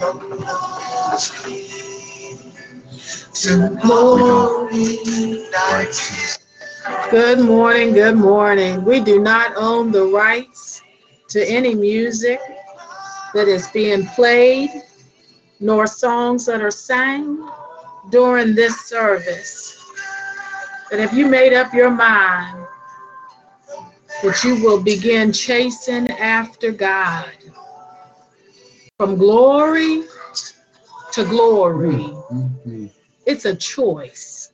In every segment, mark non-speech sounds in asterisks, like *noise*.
Good morning, good morning. We do not own the rights to any music that is being played, nor songs that are sang during this service. But if you made up your mind that you will begin chasing after God from glory to glory, mm-hmm. it's a choice,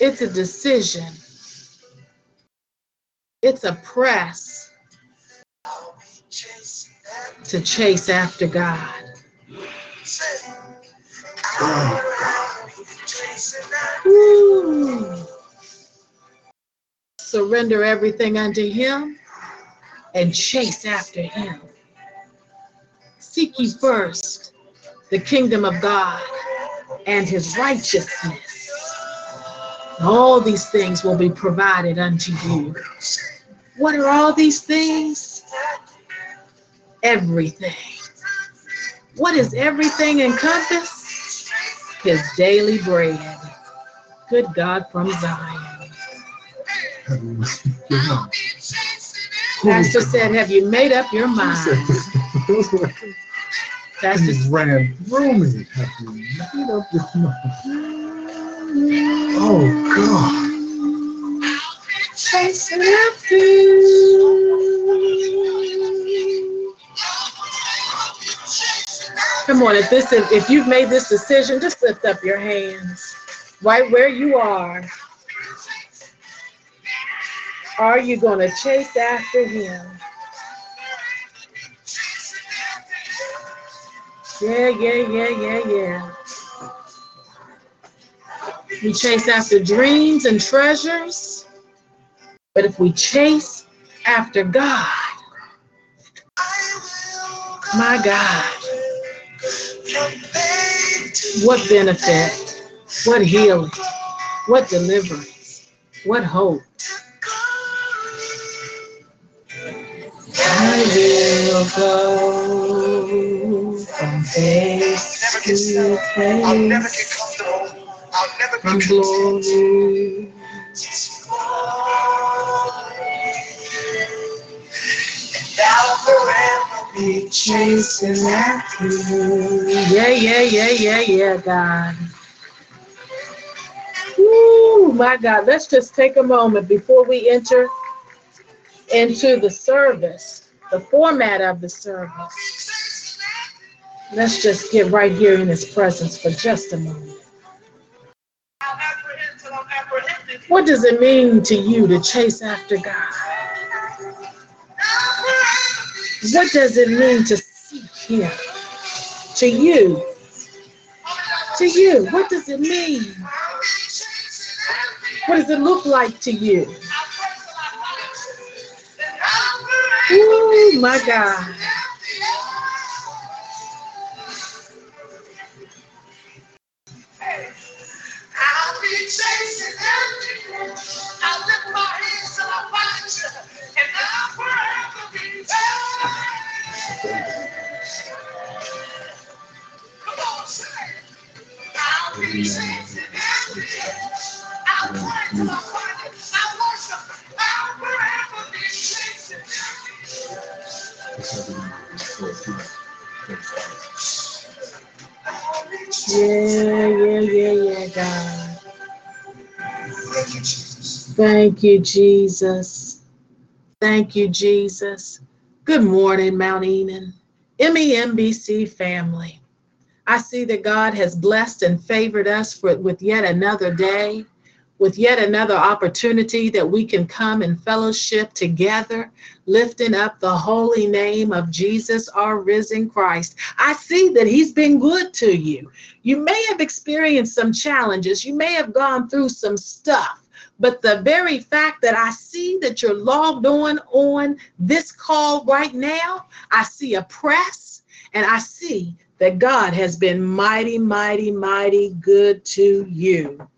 it's a decision, it's a press to chase after God. Ooh. Surrender everything unto Him and chase after Him. Seek ye first the kingdom of God and His righteousness. All these things will be provided unto you. What are all these things? Everything. What is everything encompass? His daily bread. Good God from Zion. Pastor said, Have you made up your mind? *laughs* He ran through me. Have you made up your mind? Oh God. chasing after you. Come on, if this is, if you've made this decision, just lift up your hands right where you are. Are you going to chase after him? Yeah, yeah, yeah, yeah, yeah. We chase after dreams and treasures, but if we chase after God, my God, what benefit, what healing, what deliverance, what hope. I will go from face to I'll never get comfortable. I'll never be content. glory. I'll forever be chasing after you. Yeah, yeah, yeah, yeah, yeah, God. Woo, my God. Let's just take a moment before we enter into the service, the format of the service. Let's just get right here in His presence for just a moment. What does it mean to you to chase after God? What does it mean to seek Him? To you. To you. What does it mean? What does it look like to you? Oh my God. Yeah, yeah, yeah, yeah, God. Thank you, Jesus. Thank you, Jesus. Thank you, Jesus. Good morning, Mount Enon. MEMBC family. I see that God has blessed and favored us for, with yet another day. with yet another opportunity that we can come and fellowship together, lifting up the holy name of Jesus, our risen Christ. I see that He's been good to you. You may have experienced some challenges, you may have gone through some stuff. But the very fact that I see that you're logged on on this call right now, I see a press and I see that God has been mighty, mighty, mighty good to you.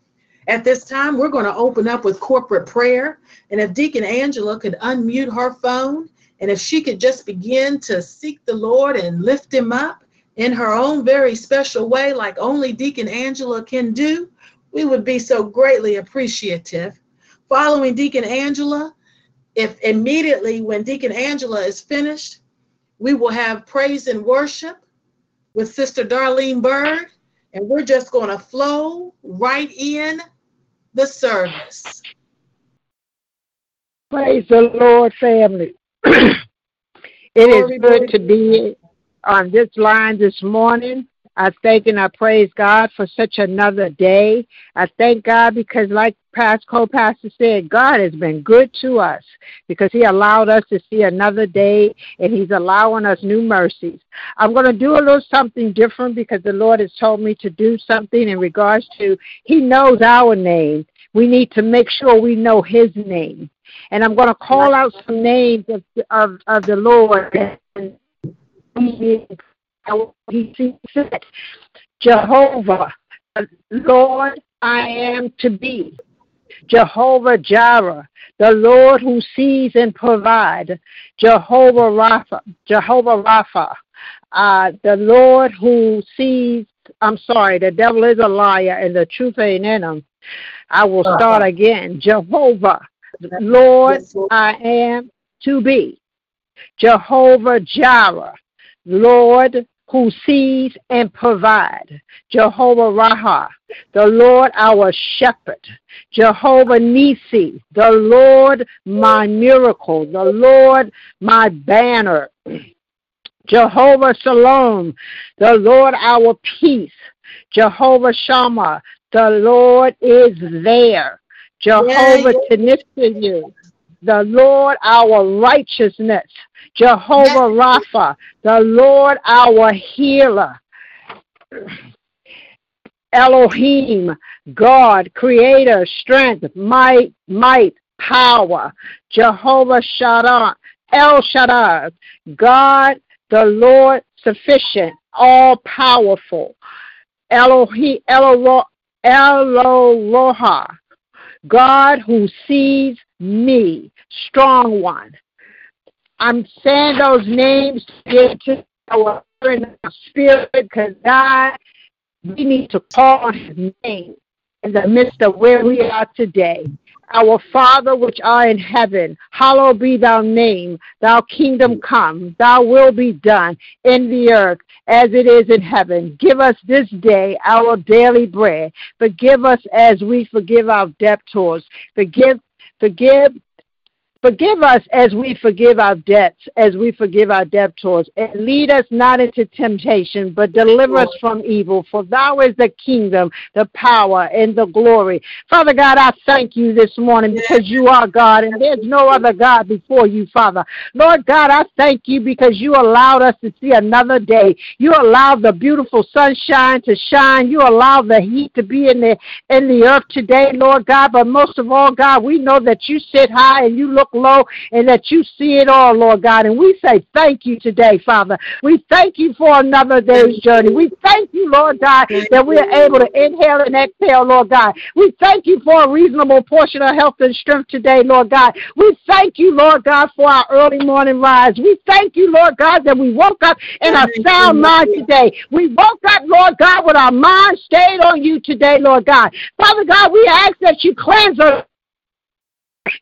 At this time, we're going to open up with corporate prayer. And if Deacon Angela could unmute her phone, and if she could just begin to seek the Lord and lift him up in her own very special way, like only Deacon Angela can do, we would be so greatly appreciative. Following Deacon Angela, if immediately when Deacon Angela is finished, we will have praise and worship with Sister Darlene Bird, and we're just going to flow right in the service. Praise the Lord, family. *clears throat* it is good to be on this line this morning. I thank and I praise God for such another day. I thank God because, like past co-pastor said, God has been good to us because He allowed us to see another day and He's allowing us new mercies. I'm going to do a little something different because the Lord has told me to do something in regards to He knows our name. We need to make sure we know His name. And I'm going to call out some names of, of, of the Lord. He sees fit. Jehovah, Lord, I am to be. Jehovah Jireh, the Lord who sees and provides. Jehovah Rapha, Jehovah Rapha, uh, the Lord who sees. I'm sorry, the devil is a liar and the truth ain't in him. I will start again. Jehovah, Lord, I am to be. Jehovah Jireh, Lord who sees and provides. Jehovah Raha, the Lord our shepherd. Jehovah Nissi, the Lord my miracle, the Lord my banner. Jehovah Shalom, the Lord our peace. Jehovah Shammah, the Lord is there. Jehovah yeah, yeah. The Lord our righteousness. Jehovah Rapha, the Lord our healer. Elohim, God, creator, strength, might, might, power. Jehovah Shaddai, El Shaddai, God, the Lord sufficient, all powerful. Elohim, Elo, Eloha, God who sees me, strong one. I'm saying those names into our spirit because God, we need to call on His name in the midst of where we are today. Our Father which art in heaven, hallowed be thy name. Thy kingdom come, thy will be done in the earth as it is in heaven. Give us this day our daily bread. Forgive us as we forgive our debtors. Forgive, forgive Forgive us as we forgive our debts, as we forgive our debtors. And lead us not into temptation, but deliver us from evil. For thou is the kingdom, the power, and the glory. Father God, I thank you this morning because you are God, and there's no other God before you, Father. Lord God, I thank you because you allowed us to see another day. You allowed the beautiful sunshine to shine. You allowed the heat to be in the in the earth today, Lord God. But most of all, God, we know that you sit high and you look look low and that you see it all, Lord God. And we say thank you today, Father. We thank you for another day's journey. We thank you, Lord God, that we are able to inhale and exhale, Lord God. We thank you for a reasonable portion of health and strength today, Lord God. We thank you, Lord God, for our early morning rise. We thank you, Lord God, that we woke up in a sound mind today. We woke up, Lord God, with our mind stayed on you today, Lord God. Father God, we ask that you cleanse us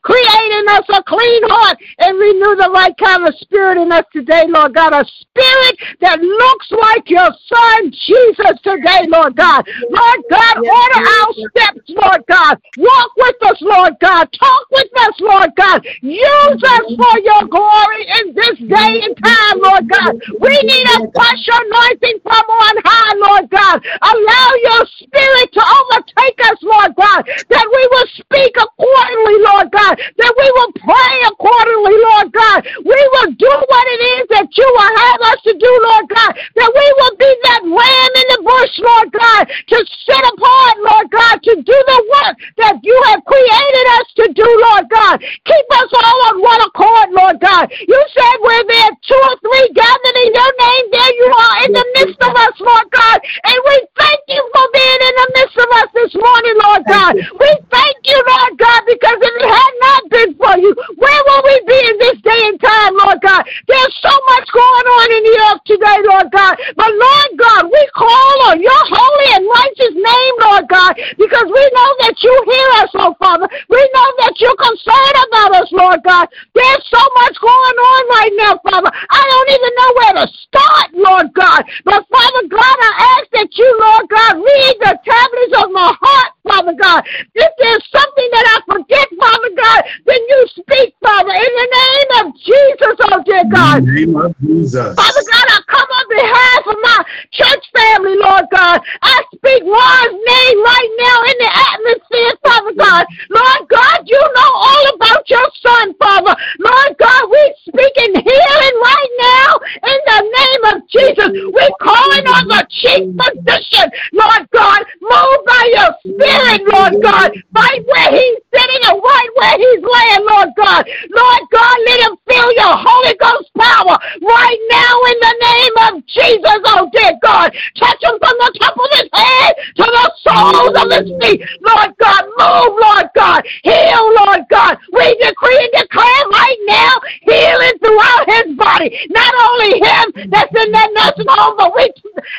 Create in us a clean heart and renew the right kind of spirit in us today, Lord God. A spirit that looks like your son Jesus today, Lord God. Lord God, order our steps, Lord God. Walk with us, Lord God. Talk with us, Lord God. Use us for your glory in this day and time, Lord God. We need a fresh anointing from on high, Lord God. Allow your spirit to overtake us, Lord God God, that we will speak accordingly, Lord God, that we will pray accordingly, Lord God. We will do what it is that you will have us to do, Lord God, that we will be that lamb in the bush, Lord God, to sit apart, Lord God, to do the work that you have created us to do, Lord God. Keep us all on one accord, Lord God. You said where there are two or three gathered in your name, there you are in the midst of us, Lord God. And we thank you for being in the midst of us this morning, Lord God. We thank you, Lord God, because if it had not been for you, where will we be in this day and time, Lord God? There's so much going on in the earth today, Lord God. But Lord God, we call on your holy and righteous name, Lord God, because we know that you hear us, oh Father. We know that you're concerned about us, Lord God. There's so much going on right now, Father. I don't even know where to start, Lord God. But Father God, I ask that you, Lord God, read the tablets of my heart, Father God. If there's something that I forget, Father God, then you speak, Father, in the name of Jesus, oh dear God. In the name of Jesus. Father God, I come on behalf of my church family, Lord God. I speak Ron's name right now in the atmosphere, Father God. Lord God, you know all about your son, Father. Lord God, we speaking healing right now in the name of Jesus. We're calling on the chief physician, Lord God. Move by your spirit, Lord God. Right where he's sitting and right where he's laying, Lord God. Lord God, let him feel your Holy Ghost power right now in the name of Jesus, oh dear God. Touch him from the top of his head to the soles of his feet. Lord God, move, Lord God. Heal, Lord God. We decree and declare right now healing throughout his body. Not only him that's in that nursing home, but we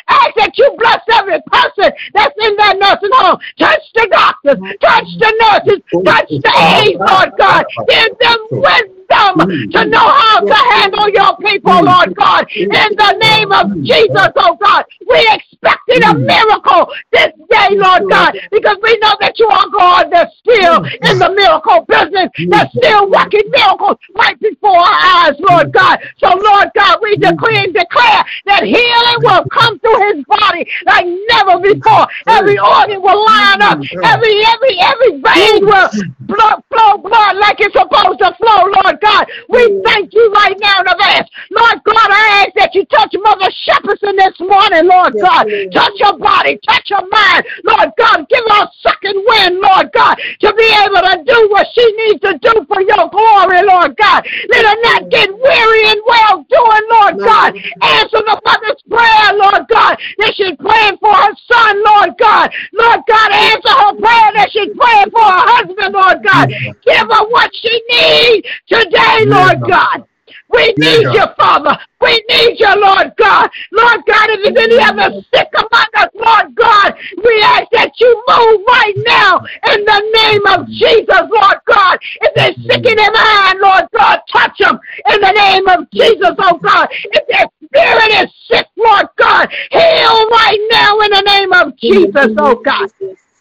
ask that you bless every person that's in that nursing home. Touch the doctors, touch the nurses, touch the aides, Lord God. Give them wisdom to know how to handle your people, Lord God. In the name of Jesus, oh God, we expected a hmm. miracle this day, Lord hmm. God, because we know that you are God. That's still hmm. in the miracle business, that's still working miracles right before our eyes, Lord God. So, Lord God, we decree and declare that healing will come through his body like never before. Every organ will line up, every every every vein will blood, flow blood like it's supposed to flow, Lord God. We thank you right now in advance. Lord God, I ask that you touch Mother Shepperson this morning, Lord God. Touch her body, touch her mind. Lord God, give her a second wind, Lord God, to be able to do what she needs to do for your glory, Lord God. Let her not get weary and well doing, Lord God. Answer the mother's prayer, Lord God, that she's praying for her son, Lord God. Lord God, answer her prayer that she's praying for her husband, Lord God. Give her what she needs today, Lord God. We need you, Father. We need you, Lord God. Lord God, if there's any other sick among us, Lord God, we ask that you move right now in the name of Jesus, Lord God. If they're sick in their mind, Lord God, touch them in the name of Jesus, oh God. If their spirit is sick, Lord God, heal right now in the name of Jesus, oh God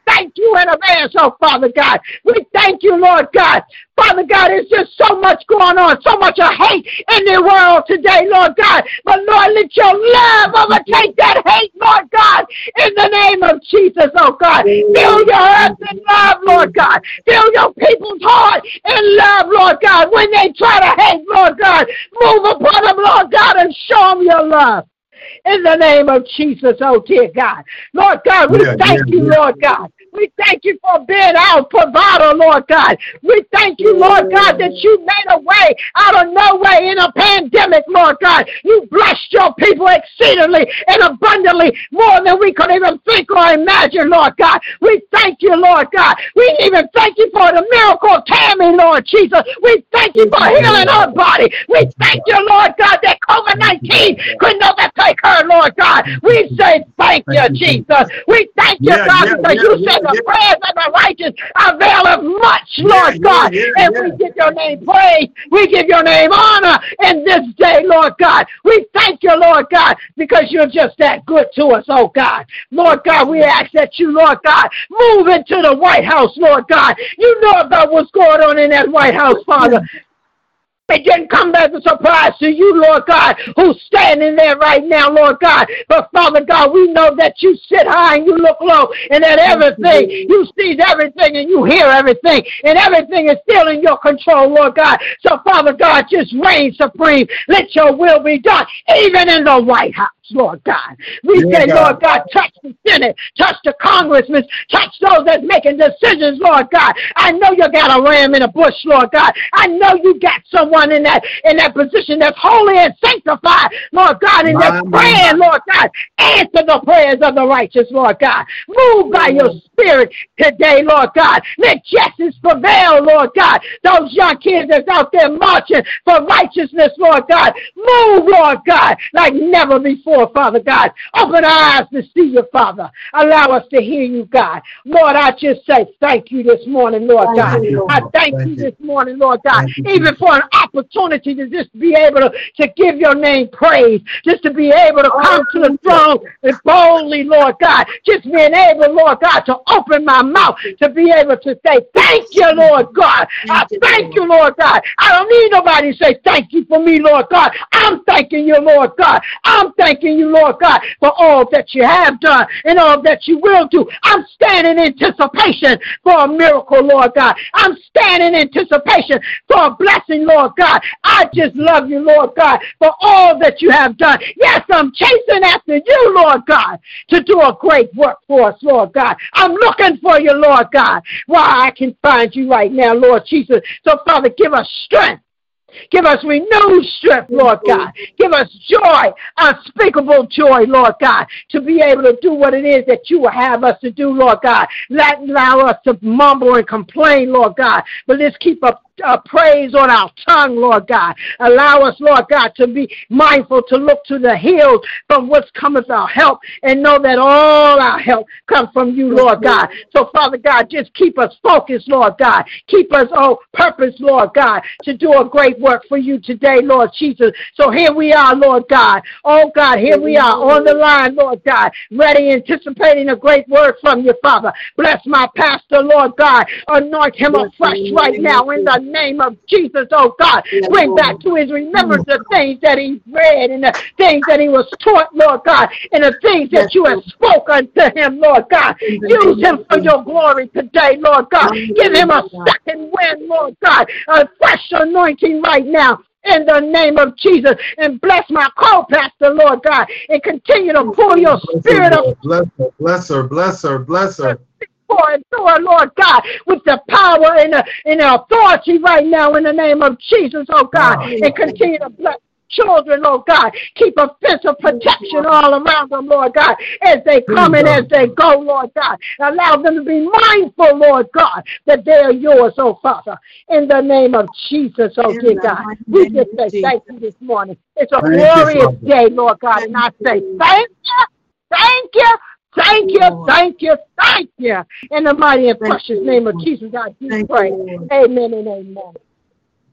thank you in advance, oh Father God. We thank you, Lord God. Father God, there's just so much going on, so much of hate in the world today, Lord God. But Lord, let your love overtake that hate, Lord God, in the name of Jesus, oh God. Fill your earth in love, Lord God. Fill your people's heart in love, Lord God. When they try to hate, Lord God, move upon them, Lord God, and show them your love in the name of Jesus, oh dear God. Lord God, we Yeah, thank yeah, you, yeah. Lord God. We thank you for being our provider, Lord God. We thank you, Lord God, that you made a way out of no way in a pandemic, Lord God. You blessed your people exceedingly and abundantly more than we could even think or imagine, Lord God. We thank you, Lord God. We even thank you for the miracle of Tammy, Lord Jesus. We thank you for healing her body. We thank you, Lord God, that COVID 19 couldn't overtake her, Lord God. We say thank you, Jesus. We thank you, God, because yeah, you said the prayers of the righteous availeth much, Lord God. and we give your name praise. We give your name honor in this day, Lord God. We thank you, Lord God, because you're just that good to us, oh God. Lord God, we ask that you, Lord God, move into the White House, Lord God. You know about what's going on in that White House, Father. It didn't come as a surprise to you, Lord God, who's standing there right now, Lord God. But Father God, we know that you sit high and you look low and that everything, you see everything and you hear everything and everything is still in your control, Lord God. So Father God, just reign supreme. Let your will be done, even in the White House. Lord God. We Yeah, say. Lord God, touch the Senate, touch the congressmen, touch those that's making decisions, Lord God. I know you got a ram in a bush, Lord God. I know you got someone in that in that position that's holy and sanctified, Lord God, and they're praying, Lord God. Answer the prayers of the righteous, Lord God. Move by your spirit today, Lord God. Let justice prevail, Lord God. Those young kids that's out there marching for righteousness, Lord God. Move, Lord God, like never before, Father God. Open our eyes to see you, Father. Allow us to hear you, God. Lord, I just say thank you this morning, Lord God. I thank, you this morning, Lord God, even for an opportunity to just be able to, to give your name praise, just to be able to come to the throne and boldly, Lord God, just being able, Lord God, to open my mouth to be able to say, Thank you, Lord God. I Thank Lord. you, Lord God. I don't need nobody to say thank you for me, Lord God. I'm thanking you, Lord God. I'm thanking you, Lord God, for all that you have done and all that you will do. I'm standing in anticipation for a miracle, Lord God. I'm standing in anticipation for a blessing, Lord God. I just love you, Lord God, for all that you have done. Yes, I'm chasing after you, Lord God, to do a great work for us, Lord God. I'm looking for you, Lord God, where I can find you right now, Lord Jesus. So, Father, give us strength. Give us renewed strength, Lord God. Give us joy, unspeakable joy, Lord God, to be able to do what it is that you will have us to do, Lord God. Not allow us to mumble and complain, Lord God, but let's keep a uh, praise on our tongue, Lord God. Allow us, Lord God, to be mindful to look to the hills from whence cometh our help and know that all our help comes from you, Lord God. So, Father God, just keep us focused, Lord God. Keep us on purpose, Lord God, to do a great work for you today, Lord Jesus. So here we are, Lord God. Oh God, here we are on the line, Lord God, ready, anticipating a great word from you, Father. Bless my pastor, Lord God. Anoint him afresh right now in the name of Jesus, oh God. Bring back to his remembrance the things that he read and the things that he was taught, Lord God, and the things that you have spoken to him, Lord God. Use him for your glory today, Lord God. Give him a second wind, Lord God, a fresh anointing right now. In the name of Jesus, and bless my co-pastor, Lord God, and continue to pour your spirit of Bless her, bless her, bless her, bless her. Pour through her, Lord God, with the power and the, and the authority right now in the name of Jesus, oh God, and continue to bless children, Lord God. Keep a fence of protection all around them, Lord God, as they come and as they go, Lord God. Allow them to be mindful, Lord God, that they are yours, oh Father. In the name of Jesus, oh In dear God. We just say thank you this morning. It's a Thank glorious Father. day, Lord God, and I say thank you, thank you, Thank you, thank you, thank you. In the mighty and precious name of Jesus, I do Thank pray. you, Amen and amen.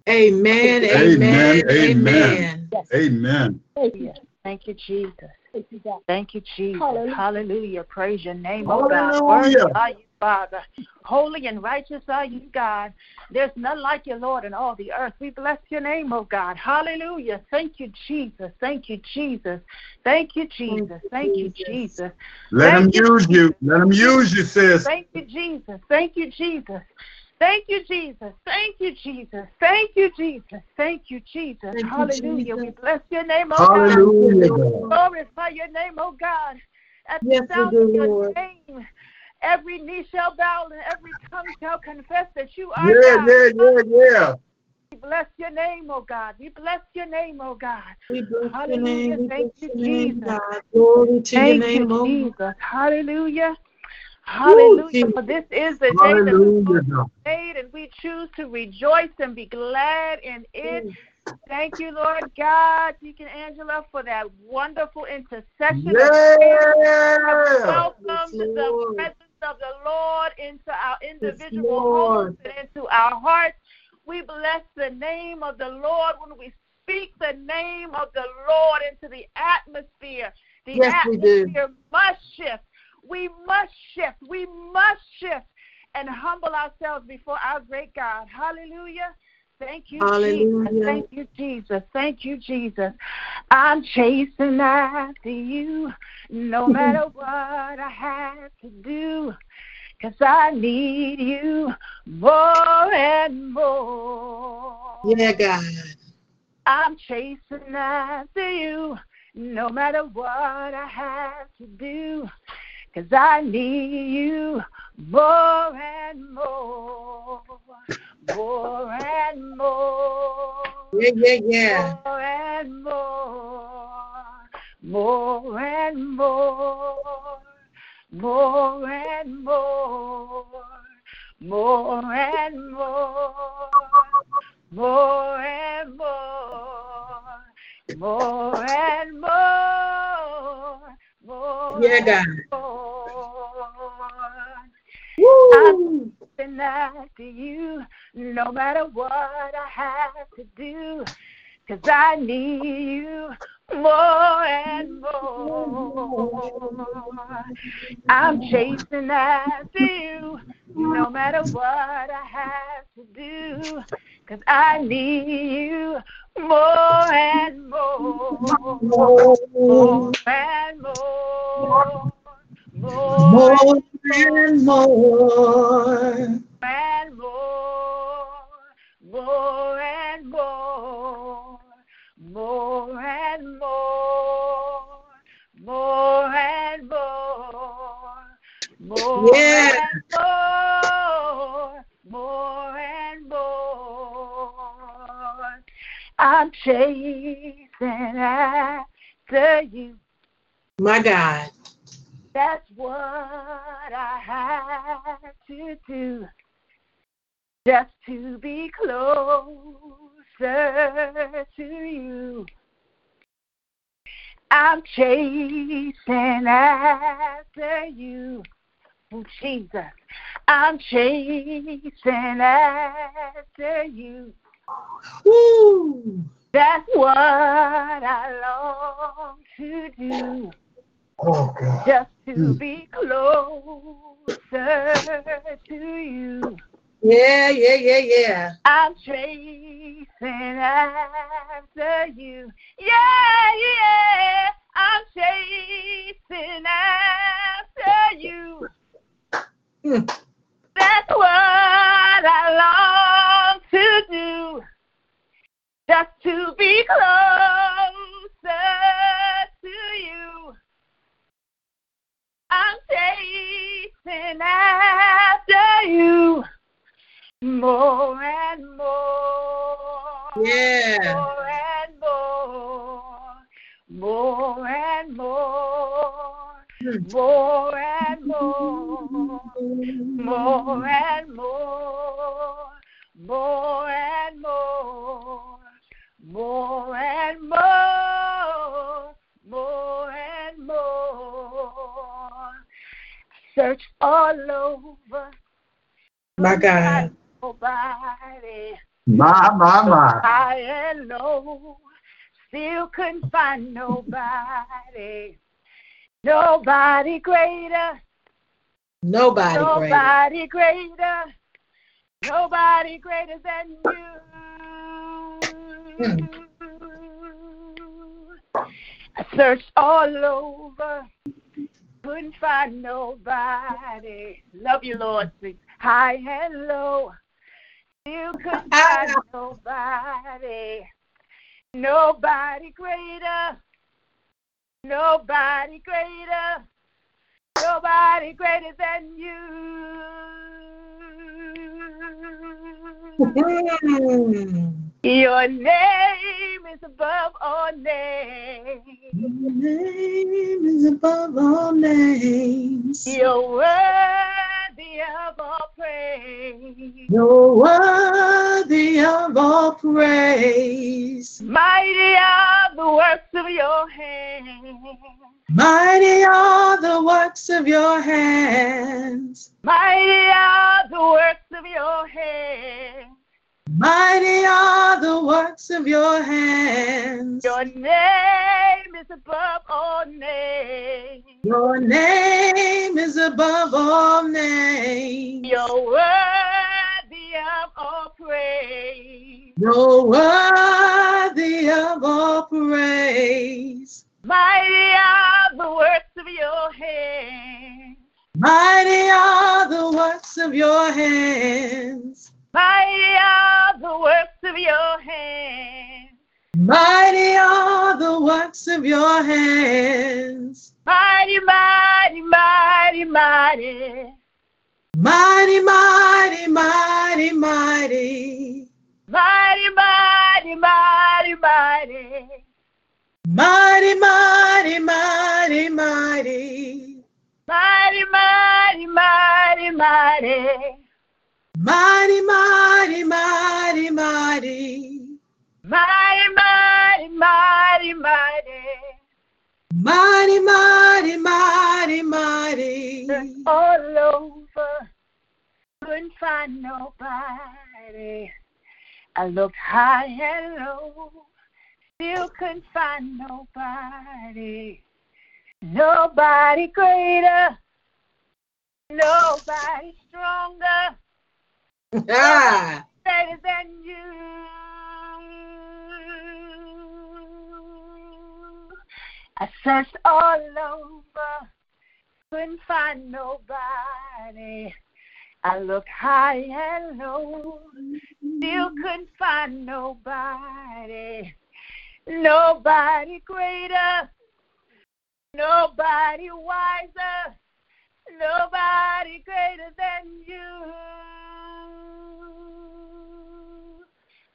Amen, Amen, amen, amen. amen. Amen. Thank you. Thank you, Jesus. Thank you, God. Thank you, Jesus. Hallelujah. Hallelujah. Praise your name, oh God. Hallelujah. Worthy are you, Father. Holy and righteous are you, God. There's none like you, Lord, in all the earth. We bless your name, oh God. Hallelujah. Thank you, Jesus. Thank you, Jesus. Thank you, Jesus. Thank you, Jesus. Let him you, use you. Let him use you, sis. Thank you, Jesus. Thank you, Jesus. Thank you, Jesus. Thank you, Jesus. Thank you, Jesus. Thank you, Jesus. Thank you, Hallelujah. We bless your name, oh God. Hallelujah, God. Glorify your name, oh God. At the Yes, sound of your Lord. name, every knee shall bow and every tongue shall confess that you are Yeah, God. yeah, yeah, yeah. We bless your name, oh God. We bless your name, oh God. We bless your Hallelujah. name. Thank you, your name, Jesus. Glory to your Thank name, you, Jesus. Hallelujah. Hallelujah. For this is the day that the Hallelujah, Lord made, and we choose to rejoice and be glad in it. Mm. Thank you, Lord God, Deacon Angela, for that wonderful intercession. Yeah. Welcome Yes, the presence of the Lord into our individual homes and into our hearts. We bless the name of the Lord when we speak the name of the Lord into the atmosphere. The Yes, atmosphere must shift. We must shift. We must shift and humble ourselves before our great God. Hallelujah. Thank you, Hallelujah. Jesus. Thank you, Jesus. Thank you, Jesus. I'm chasing after you no *laughs* matter what I have to do. Cause I need you more and more. Yeah, God. I'm chasing after you no matter what I have to do. Cause I need you more and more. More and more. Yeah, yeah, yeah. More and more. More and more. More and more. More and more. More and more. More and more. More Yeah, God. Woo! And after you, no matter what I have to do, cause I need you more and more. I'm chasing after you, no matter what I have to do, cause I need you more and more. More and more. More and more. and more, more and more, more and more, more and more, more and more, more and more. I'm chasing after you. My God. That's what I have to do. Just to be closer to you. I'm chasing after you. Oh, Jesus. I'm chasing after you. Woo! That's what I long to do. Oh, God. just to be closer to you. Yeah, yeah, yeah, yeah. I'm chasing after you. Yeah, yeah. I'm chasing after you. Hmm. That's what I long to do. Just to be closer to you. I'm chasing after you more and more. Yeah. More and more. More and more. Hmm. More and more. More and more. More and more. More and more. Search all over. My God. Nobody My, my, my. high and low. Still couldn't find nobody. Nobody greater. Nobody. Nobody greater. Nobody greater than you. Hmm. I searched all over. Couldn't find nobody. Love you, Lord. Sing high and low. Still couldn't find nobody. Nobody greater. Nobody greater. Nobody greater than you. *laughs* Your name is above all names. Your name is above all names. You're worthy of all praise. You're worthy of all praise. Mighty are the works of your hands. Mighty are the works of your hands. Mighty are the works of your hands. Mighty are the works of your hands. Your name is above all names. Your name is above all names. You're worthy of all praise. You're worthy of all praise. Mighty are the works of your hands. Mighty are the works of your hands. Mighty are the works of your hands. Mighty are the works of your hands. Mighty, mighty, mighty, mighty. Mighty, mighty, mighty, mighty. Mighty, mighty, mighty, mighty. Mighty, mighty, mighty, mighty. Mighty, mighty, mighty, mighty. Mighty, mighty, mighty, mighty. Mighty, mighty, mighty, mighty. Mighty, mighty, mighty, mighty. All over. Couldn't find nobody. I looked high and low. Still couldn't find nobody. Nobody greater. Nobody stronger. Ah, Better than you. I searched all over, couldn't find nobody. I looked high and low, still couldn't find nobody. Nobody greater, nobody wiser, nobody greater than you.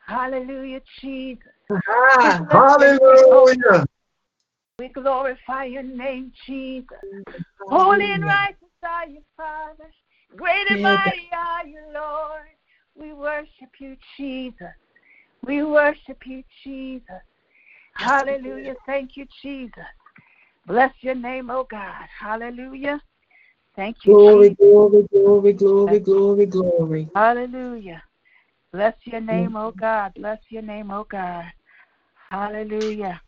Hallelujah, Jesus. ah. Hallelujah. We glorify your name, Jesus. Holy and righteous are you, Father. Great and mighty are you, Lord. We worship you, Jesus. We worship you, Jesus. Hallelujah. Thank you, Jesus. Bless your name, oh God. Hallelujah. Thank you, Glory, Jesus. glory, glory, glory, glory, glory. Hallelujah. Bless your name, oh God. Bless your name, oh God. Hallelujah.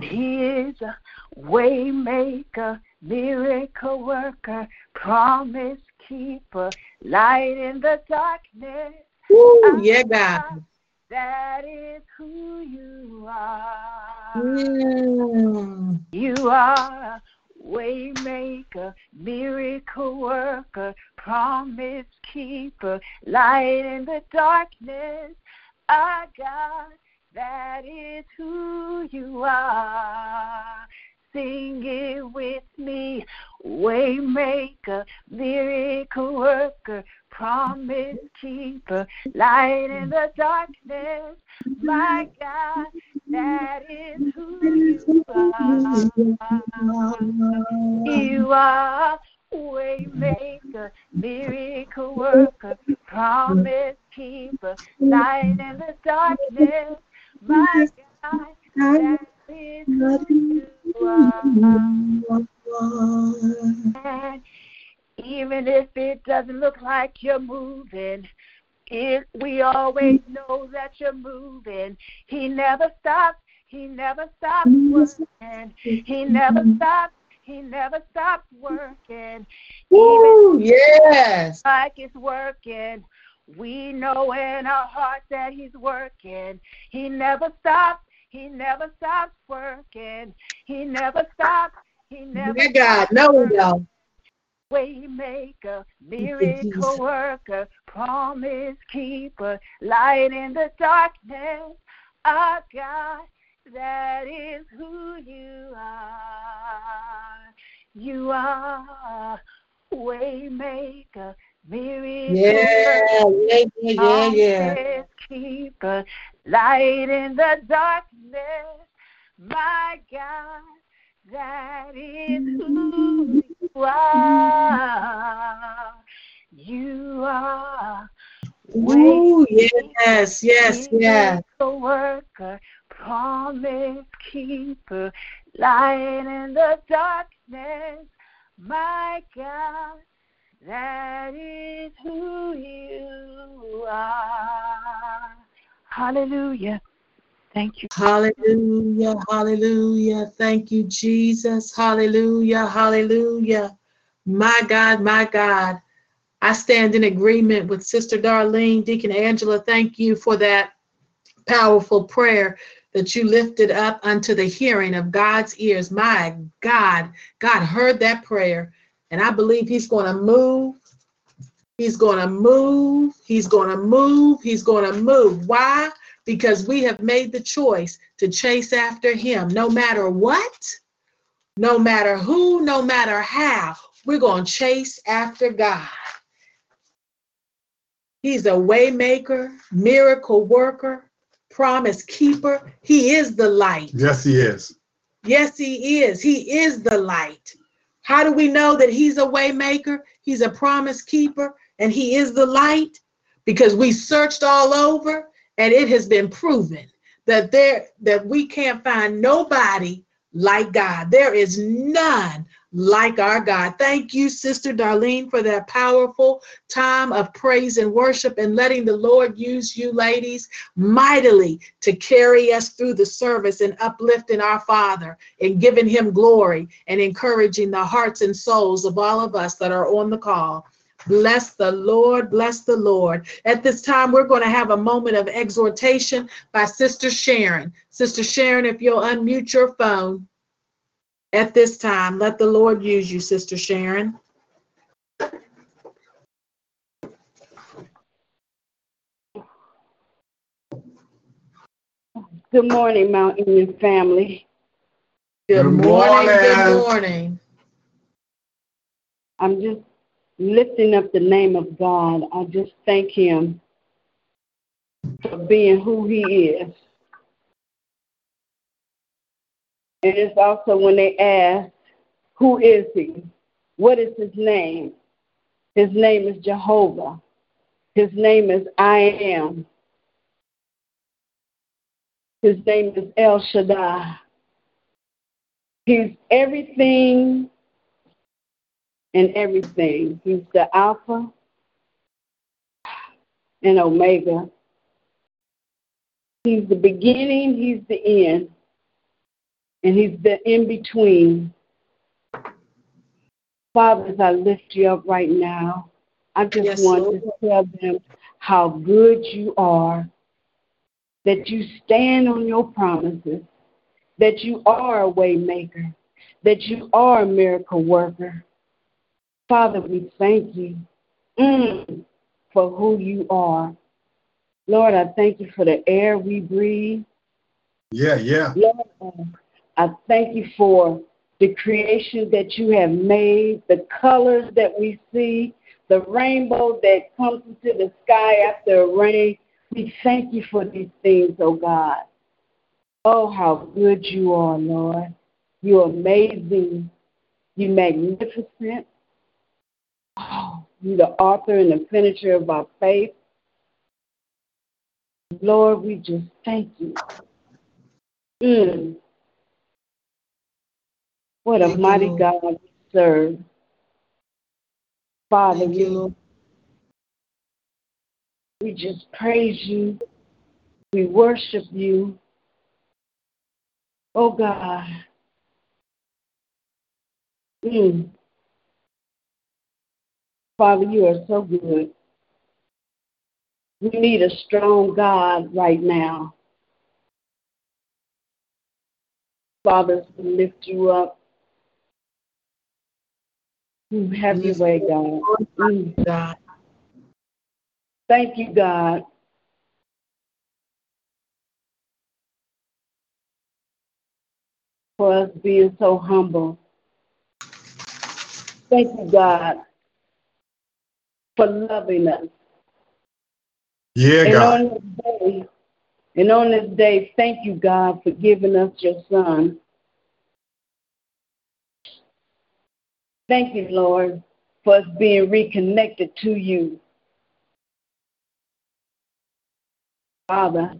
He is a way maker, miracle worker, promise keeper, light in the darkness. Woo, yeah, God. That is who you are. Mm. You are a way maker, miracle worker, promise keeper, light in the darkness. Our God, that is who you are. Sing it with me, way maker, miracle worker, promise keeper, light in the darkness. My God, that is who you are. You are way maker, miracle worker, promise keeper, light in the darkness. My God, that is who you are. And even if it doesn't look like you're moving, it, we always know that you're moving. He never stops. He never stops working. He never stops. He never stops working. Even yes. like it's working. We know in our hearts that He's working. He never stops. He never stops working. He never stops. He never Yeah, God. No, don't. Waymaker, miracle worker, promise keeper, light in the darkness. Our God, that is who you are. You are waymaker, miracle Yeah, worker, yeah, yeah, promise keeper, light in the darkness. My God, that is who you are. You are Ooh, yes, yes, yes. miracle worker, promise keeper, light in the darkness. My God, that is who you are. Hallelujah. Thank you. Hallelujah, hallelujah. Thank you, Jesus. Hallelujah, hallelujah. My God, my God. I stand in agreement with Sister Darlene, Deacon Angela. Thank you for that powerful prayer that you lifted up unto the hearing of God's ears. My God, God heard that prayer. And I believe He's going to move. He's going to move. He's going to move. He's going to move. Why? Because we have made the choice to chase after Him no matter what, no matter who, no matter how. We're going to chase after God. He's a waymaker, miracle worker, promise keeper. He is the light. Yes, he is. Yes, he is. He is the light. How do we know that he's a waymaker? He's a promise keeper and he is the light because we searched all over and it has been proven that there that we can't find nobody like God. There is none like our God. Thank you, Sister Darlene, for that powerful time of praise and worship and letting the Lord use you, ladies, mightily to carry us through the service and uplifting our Father and giving him glory and encouraging the hearts and souls of all of us that are on the call. Bless the Lord, bless the Lord. At this time, we're going to have a moment of exhortation by Sister Sharon. Sister Sharon, if you'll unmute your phone at this time, let the Lord use you, Sister Sharon. Good morning, Mount Enon family. Good, Good morning, good morning. morning. I'm just lifting up the name of God. I just thank Him for being who He is. And it's also when they ask, Who is He? What is His name? His name is Jehovah. His name is I Am. His name is El Shaddai. He's everything and everything. He's the Alpha and Omega. He's the beginning, He's the end, and He's the in between. Father, as I lift you up right now, I just Yes, want Lord. to tell them how good you are, that you stand on your promises, that you are a way maker, that you are a miracle worker. Father, we thank you mm, for who you are. Lord, I thank you for the air we breathe. Yeah, yeah. Lord, I thank you for the creation that you have made, the colors that we see, the rainbow that comes into the sky after a rain. We thank you for these things, oh God. Oh, how good you are, Lord. You're amazing. You're magnificent. You're the author and the finisher of our faith. Lord, we just thank you. Mm. What a Thank you, mighty Lord. God we serve. Father, Thank you, Lord. we just praise you. We worship you. Oh God. Mm. Father, you are so good. We need a strong God right now. Father, lift you up. Have your way, God. Mm. God. Thank you, God. For us being so humble. Thank you, God, for loving us. Yeah, and God. on this day, and on this day, thank you, God, for giving us your son. Thank you, Lord, for us being reconnected to you. Father,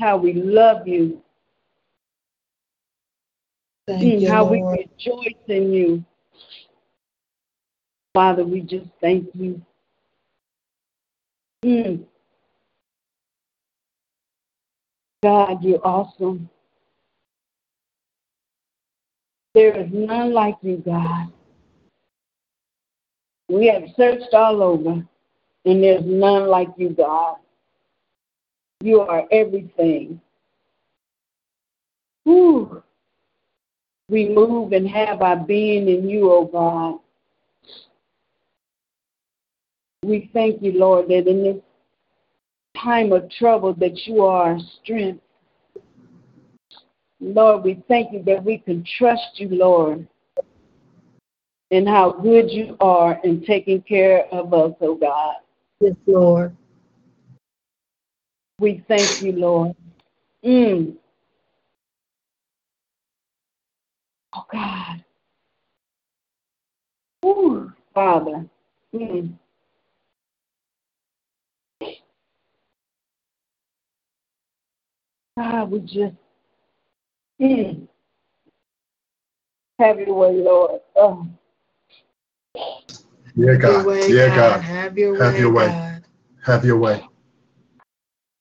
how we love you, Thank you, how Lord. we rejoice in you. Father, we just thank you. Mm. God, you're awesome. There is none like you, God. We have searched all over, and there's none like you, God. You are everything. whew, we move and have our being in you, O God. We thank you, Lord, that in this time of trouble that you are our strength. Lord, we thank you that we can trust you, Lord, and how good you are in taking care of us, oh God. Yes, Lord. We thank you, Lord. Mm. Oh God. Ooh, Father. Mm. God, we just mm. have your way, Lord. Oh. Yeah, God. way, Yeah, God. God. Have your Have way, your way. God. Have your way.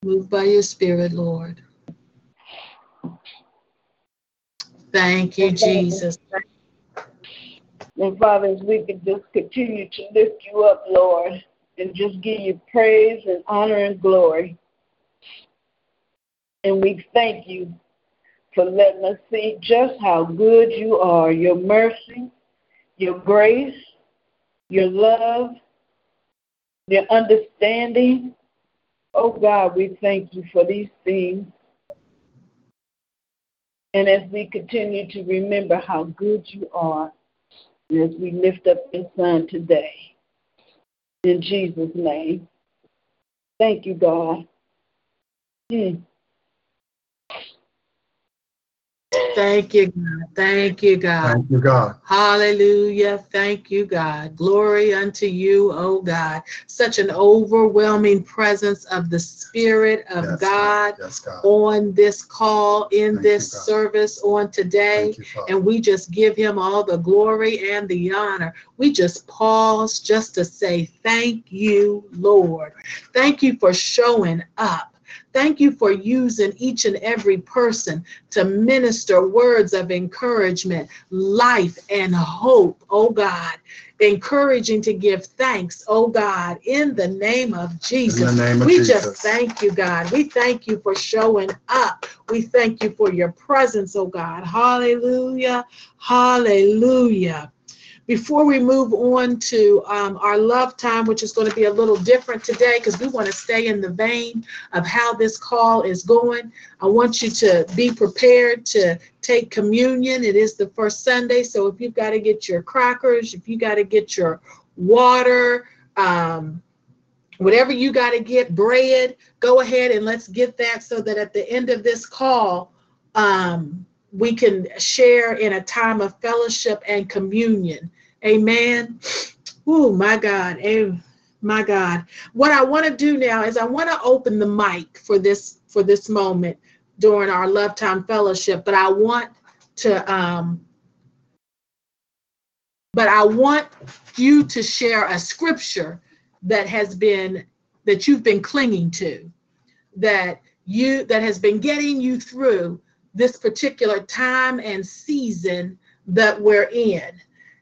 Move by your spirit, Lord. Thank you, Jesus. And Father, as we can just continue to lift you up, Lord, and just give you praise and honor and glory. And we thank you for letting us see just how good you are, your mercy, your grace, your love, your understanding. Oh God, we thank you for these things. And as we continue to remember how good you are, as we lift up your son today, in Jesus' name. Thank you, God. Mm. Thank you, God. Thank you, God. Thank you, God. Hallelujah. Thank you, God. Glory unto you, oh God. Such an overwhelming presence of the Spirit of Yes, God Yes, God. on this call, in Thank this you, service on today. You, And we just give him all the glory and the honor. We just pause just to say, Thank you, Lord. Thank you for showing up. Thank you for using each and every person to minister words of encouragement, life, and hope, oh God. Encouraging to give thanks, oh God, in the name of Jesus. Name of we Jesus. just thank you, God. We thank you for showing up. We thank you for your presence, oh God. Hallelujah. Hallelujah. Before we move on to um, our love time, which is going to be a little different today because we want to stay in the vein of how this call is going, I want you to be prepared to take communion. It is the first Sunday, so if you've got to get your crackers, if you got to get your water, um, whatever you got to get, bread, go ahead and let's get that so that at the end of this call, um, we can share in a time of fellowship and communion. Amen. Oh my God. Eh, my God. What I want to do now is I want to open the mic for this for this moment during our love time fellowship, but I want to um but I want you to share a scripture that has been that you've been clinging to that you that has been getting you through this particular time and season that we're in.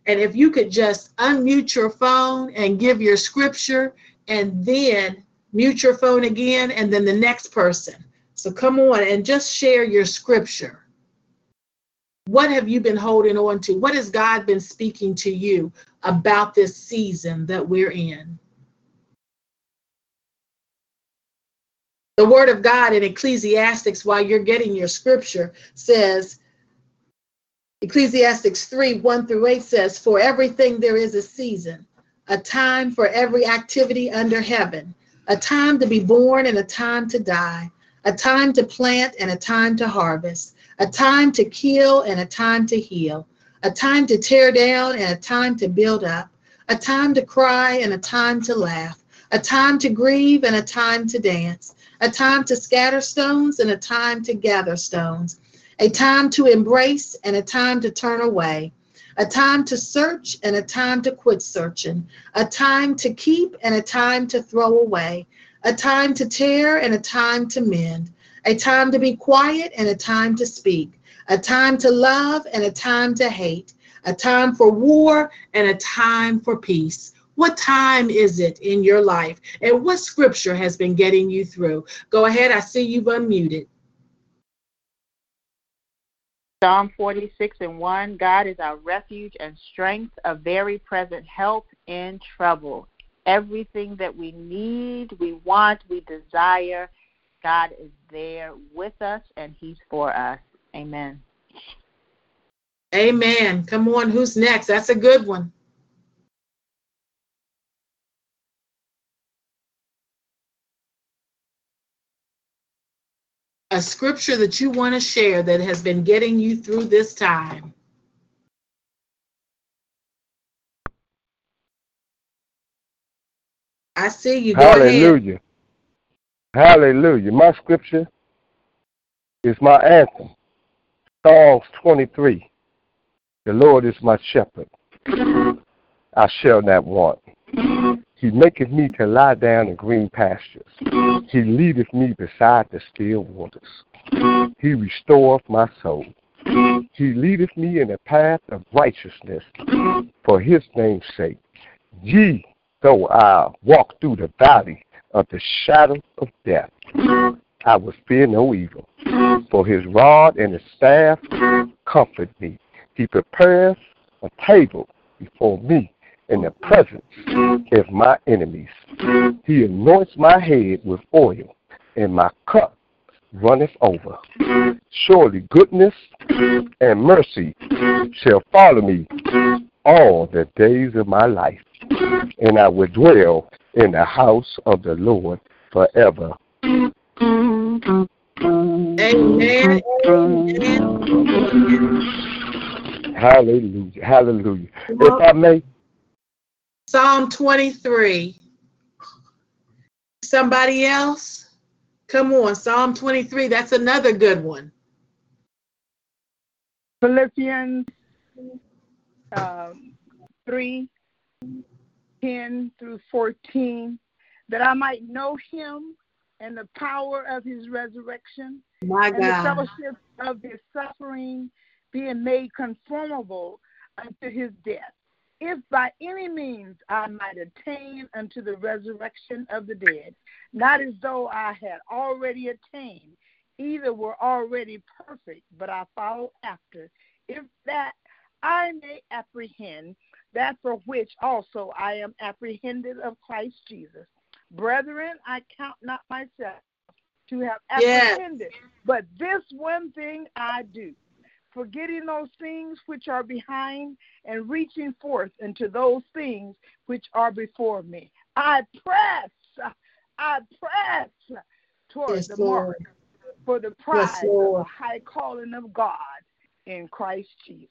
And if you could just unmute your phone and give your scripture and then mute your phone again and then the next person. So come on and just share your scripture. What have you been holding on to? What has God been speaking to you about this season that we're in? The word of God in Ecclesiastics, while you're getting your scripture, says, Ecclesiastics 3 1 through 8 says, For everything there is a season, a time for every activity under heaven, a time to be born and a time to die, a time to plant and a time to harvest, a time to kill and a time to heal, a time to tear down and a time to build up, a time to cry and a time to laugh, a time to grieve and a time to dance, a time to scatter stones and a time to gather stones, a time to embrace and a time to turn away, a time to search and a time to quit searching, a time to keep and a time to throw away, a time to tear and a time to mend, a time to be quiet and a time to speak, a time to love and a time to hate, a time for war and a time for peace. What time is it in your life? And what scripture has been getting you through? Go ahead, I see you've unmuted. Psalm 46 and 1 God is our refuge and strength, a very present help in trouble. Everything that we need, we want, we desire, God is there with us and He's for us. Amen. Amen. Come on, who's next? That's a good one. A scripture that you want to share that has been getting you through this time. I see you. Go ahead. Hallelujah. Hallelujah. My scripture is my anthem. Psalms 23. The Lord is my shepherd. I shall not want. He maketh me to lie down in green pastures. He leadeth me beside the still waters. He restoreth my soul. He leadeth me in the path of righteousness for his name's sake. Yea, though I walk through the valley of the shadow of death, I will fear no evil, for his rod and his staff comfort me. He prepares a table before me in the presence of my enemies. He anoints my head with oil, and my cup runneth over. Surely goodness and mercy shall follow me all the days of my life, and I will dwell in the house of the Lord forever. Amen. Hallelujah. Hallelujah. If I may, Psalm 23. Somebody else? Come on, Psalm 23. That's another good one. Philippians um, 3 10 through 14, that I might know him and the power of his resurrection My and the fellowship of his suffering, being made conformable unto his death. If by any means I might attain unto the resurrection of the dead, not as though I had already attained, either were already perfect, but I follow after, if that I may apprehend that for which also I am apprehended of Christ Jesus. Brethren, I count not myself to have Yes. apprehended, but this one thing I do, forgetting those things which are behind and reaching forth into those things which are before me. I press, I press toward Yes, the Lord. mark for the prize of the high calling of God in Christ Jesus.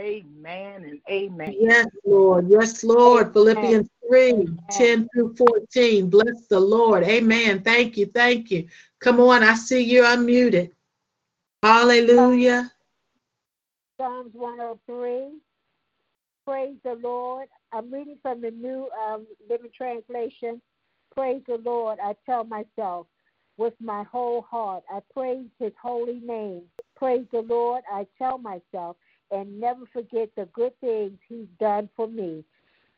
Amen and amen. Yes, Lord. Yes, Lord. Philippians 3 10 through 14. Bless the Lord. Amen. Thank you. Thank you. Come on. I see you unmuted. Hallelujah. Psalms 103. Praise the Lord. I'm reading from the New um, Living Translation. Praise the Lord. I tell myself with my whole heart. I praise his holy name. Praise the Lord. I tell myself and never forget the good things he's done for me.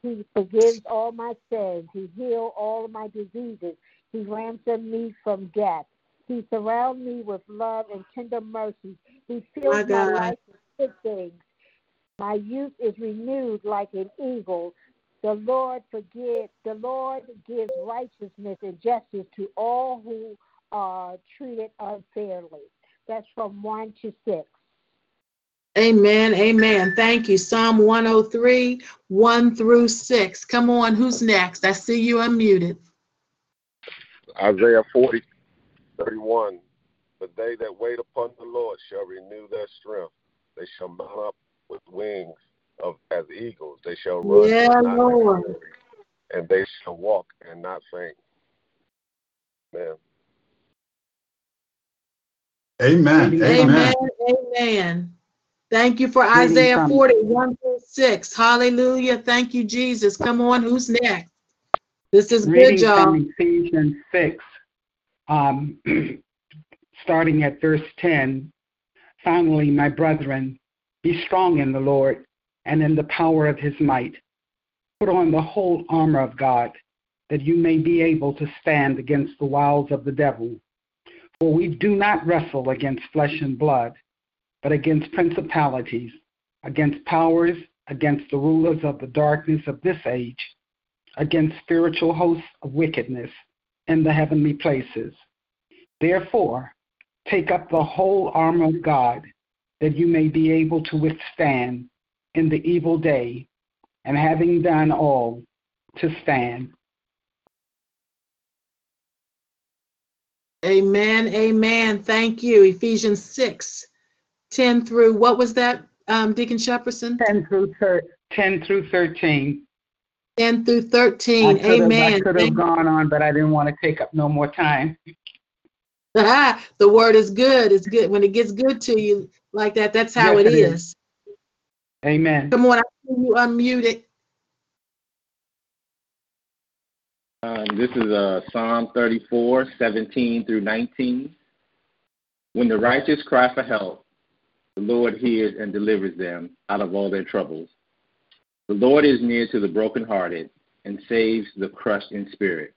He forgives all my sins. He healed all my diseases. He ransomed me from death. He surrounds me with love and tender mercies. He fills My my, life with good things. My youth is renewed like an eagle. The Lord forgive. The Lord gives righteousness and justice to all who are treated unfairly. That's from one to six. Amen. Amen. Thank you. Psalm 103 1 through 6. Come on. Who's next? I see you unmuted. Isaiah 40, 31. But they that wait upon the Lord shall renew their strength. They shall mount up with wings of as eagles. They shall run Yeah, and not Lord. weary, and they shall walk and not faint. Amen. Amen. Amen. Amen. Thank you for Isaiah from- 40 1 through 6. Hallelujah. Thank you, Jesus. Come on. Who's next? This is good, Reading y'all. from Ephesians 6, um, *clears throat* starting at verse 10. Finally, my brethren, be strong in the Lord and in the power of his might. Put on the whole armor of God, that you may be able to stand against the wiles of the devil. For we do not wrestle against flesh and blood, but against principalities, against powers, against the rulers of the darkness of this age, against spiritual hosts of wickedness in the heavenly places. Therefore, take up the whole armor of God, that you may be able to withstand in the evil day, and having done all, to stand. Amen. Amen. Thank you. Ephesians 6, 10 through, what was that, um, Deacon Shepperson? 10 through, thir- 10 through 13. 10 through 13. I Amen. I could have gone on, but I didn't want to take up no more time. Ah, *laughs* the word is good. It's good. When it gets good to you like that, that's how Yes, it it is. is. Amen. Come on, I see you unmuted. Um, this is uh, Psalm 34, 17 through 19. When the righteous cry for help, the Lord hears and delivers them out of all their troubles. The Lord is near to the brokenhearted and saves the crushed in spirit.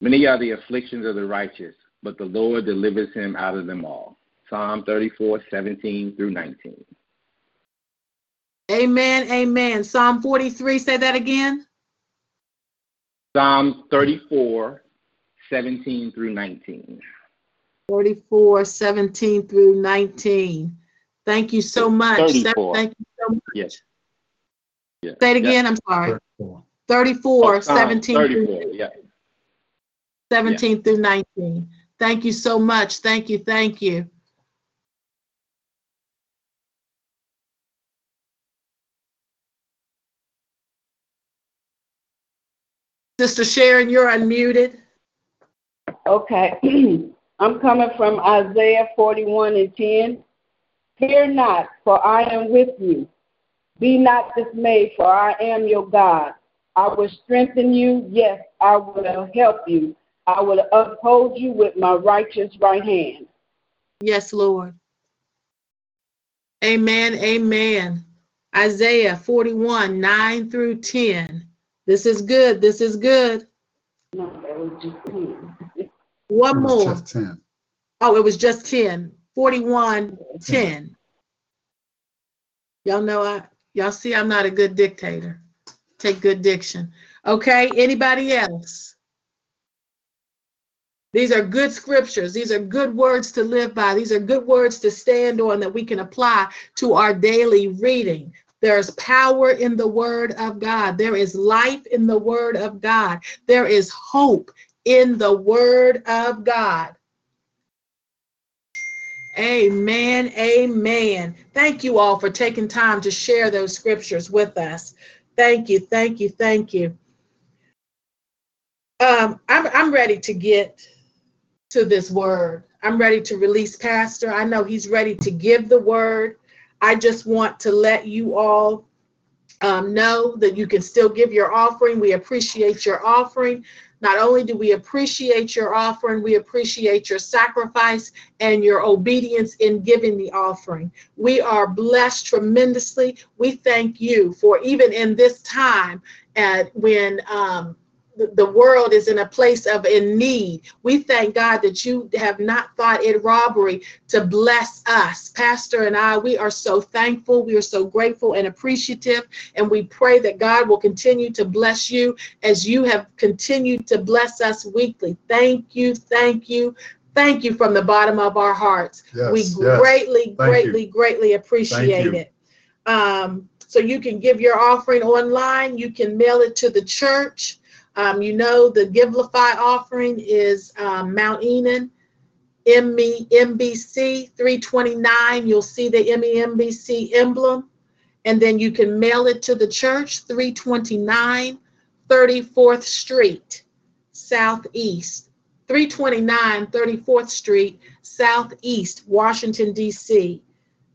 Many are the afflictions of the righteous, but the Lord delivers him out of them all. Psalm 34, 17 through 19. Amen. Amen. Psalm 43, say that again. Psalm 34, 17 through 19. 44, 17 through 19. Thank you so much. 34. Thank you so much. Yes. yes. Say it yes. again. I'm sorry. 34. 34, Oh, Psalm 17 through 34, yeah. 17 through 19. Thank you so much. Thank you. Thank you. Sister Sharon, you're unmuted. Okay. *clears throat* I'm coming from Isaiah 41 and 10. Fear not, for I am with you. Be not dismayed, for I am your God. I will strengthen you. Yes, I will help you. I will uphold you with my righteous right hand. Yes, Lord. Amen. Amen. Isaiah 41, 9 through 10. This is good. This is good. No, that was just 10. One more. Just 10. Oh, it was just 10. 41, 10. Y'all know I, y'all see I'm not a good dictator. Take good diction. Okay, anybody else? These are good scriptures. These are good words to live by. These are good words to stand on that we can apply to our daily reading. There's power in the word of God. There is life in the word of God. There is hope in the word of God. Amen. Amen. Thank you all for taking time to share those scriptures with us. Thank you. Thank you. Thank you. Um, I'm, I'm ready to get to this word. I'm ready to release Pastor. I know he's ready to give the word. I just want to let you all um, know that you can still give your offering. We appreciate your offering. Not only do we appreciate your offering, we appreciate your sacrifice and your obedience in giving the offering. We are blessed tremendously. We thank you for even in this time and when um, the, world is in a place of in need. We thank God that you have not thought it robbery to bless us. Pastor and I, we are so thankful. We are so grateful and appreciative. And we pray that God will continue to bless you as you have continued to bless us weekly. Thank you. Thank you. Thank you from the bottom of our hearts. Yes, we greatly, greatly, you. greatly appreciate it. Um, so you can give your offering online. You can mail it to the church. Um, you know, the Givelify offering is um, Mount Enon, ME, MBC 329. You'll see the MEMBC emblem. And then you can mail it to the church, 329 34th Street, Southeast. 329 34th Street, Southeast, Washington, D.C.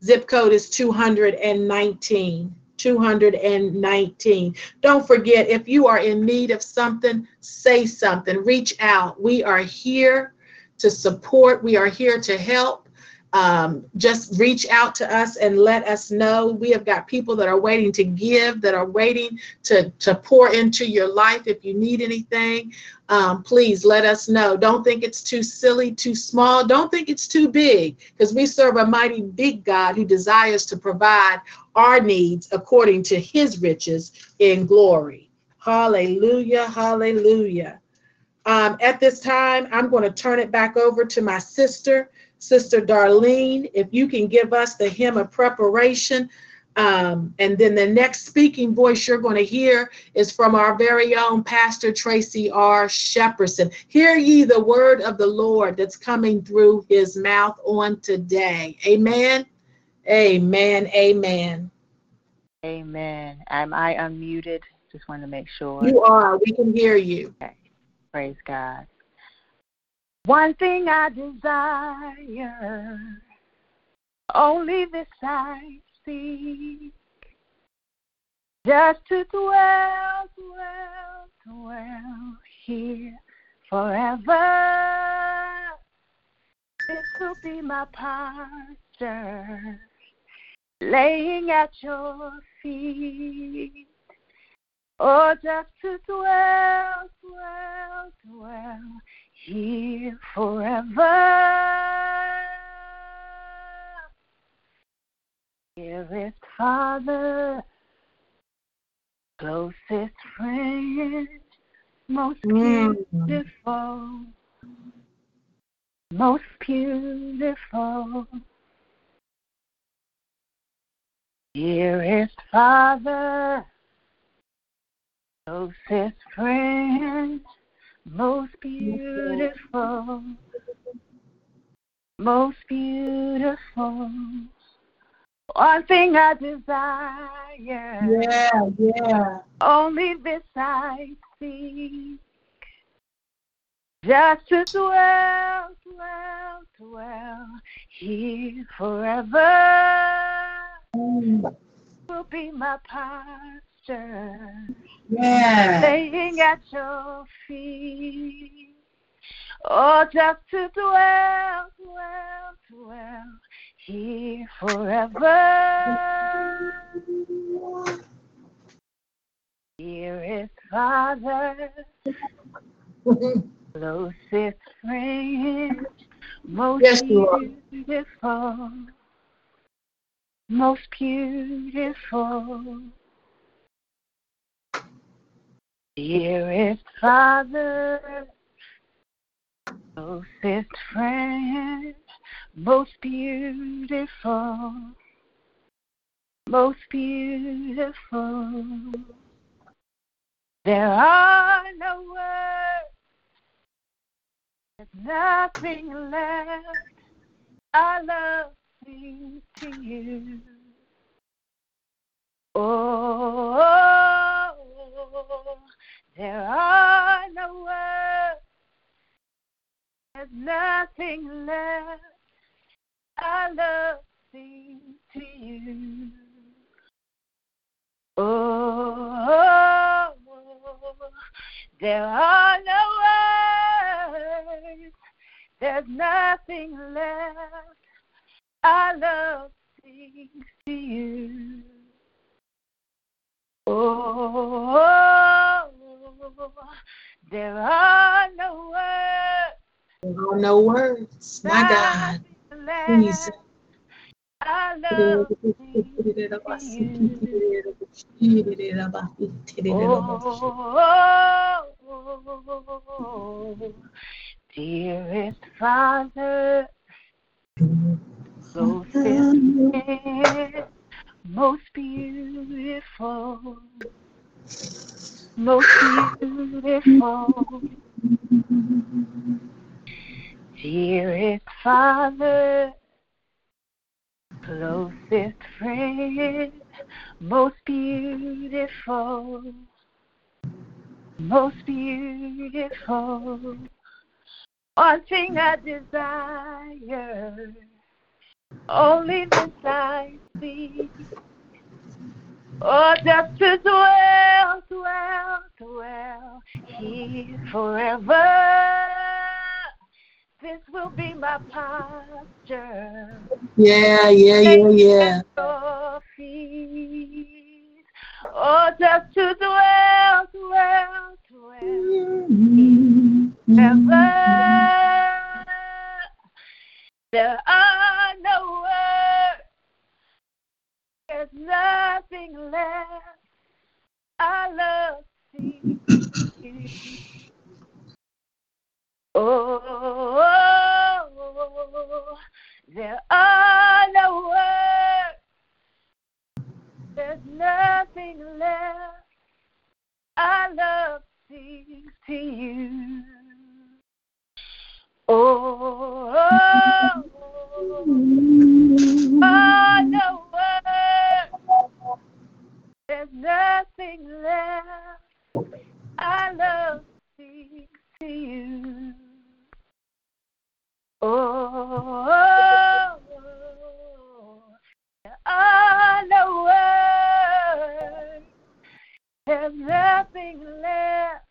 Zip code is 219. 219. Don't forget, if you are in need of something, say something, reach out. We are here to support, we are here to help. um, just reach out to us and let us know. We have got people that are waiting to give, that are waiting to, to pour into your life. If you need anything, um, please let us know. Don't think it's too silly, too small. Don't think it's too big because we serve a mighty big God who desires to provide our needs according to his riches in glory. Hallelujah, hallelujah. Um, at this time, I'm going to turn it back over to my sister, Sister Darlene. If you can give us the hymn of preparation. Um, and then the next speaking voice you're going to hear is from our very own Pastor Tracy R. Shepperson. Hear ye the word of the Lord that's coming through his mouth on today. Amen. Amen. Amen. Amen. Am I unmuted? Just wanted to make sure. You are. We can hear you. Okay. Praise God. One thing I desire, only this I seek, just to dwell, dwell, dwell here forever. This will be my posture, laying at your feet. Oh, just to dwell, dwell, dwell here forever. Dearest Father, closest friend, most mm. beautiful, most beautiful. Dearest Father, closest friend, most beautiful, most beautiful. One thing I desire, Yeah, yeah. only this I seek, just to dwell, dwell, dwell here forever. Will be my posture Yeah. laying at your feet. Oh, just to dwell, dwell, dwell here forever. Dearest Father, closest friend, most Yes, beautiful, most beautiful. Dearest Father, closest friend, most beautiful, most beautiful. There are no words, there's nothing left. I love Oh, sing to you. Oh, there are no words. There's nothing left. I love sing to you. Oh, there are no words. There's nothing left. I love sing to you. Oh, there are no words. There are no words. My God. Jesus. I love Oh, dearest Father, closest friend, most beautiful, most beautiful. Dearest Father, closest friend, most beautiful, most beautiful. One thing I desire, only this I see. Oh, just to dwell, dwell, dwell here forever. This will be my posture. Yeah, yeah, yeah, yeah. Your feet. Oh, just to dwell, dwell, dwell. Mm-hmm. Ever. There are no words. There's nothing left. I love you. Oh, there are no words. There's nothing left. I love sings to you. Oh, words. There's nothing left. I love sings to you. Oh. There's nothing left.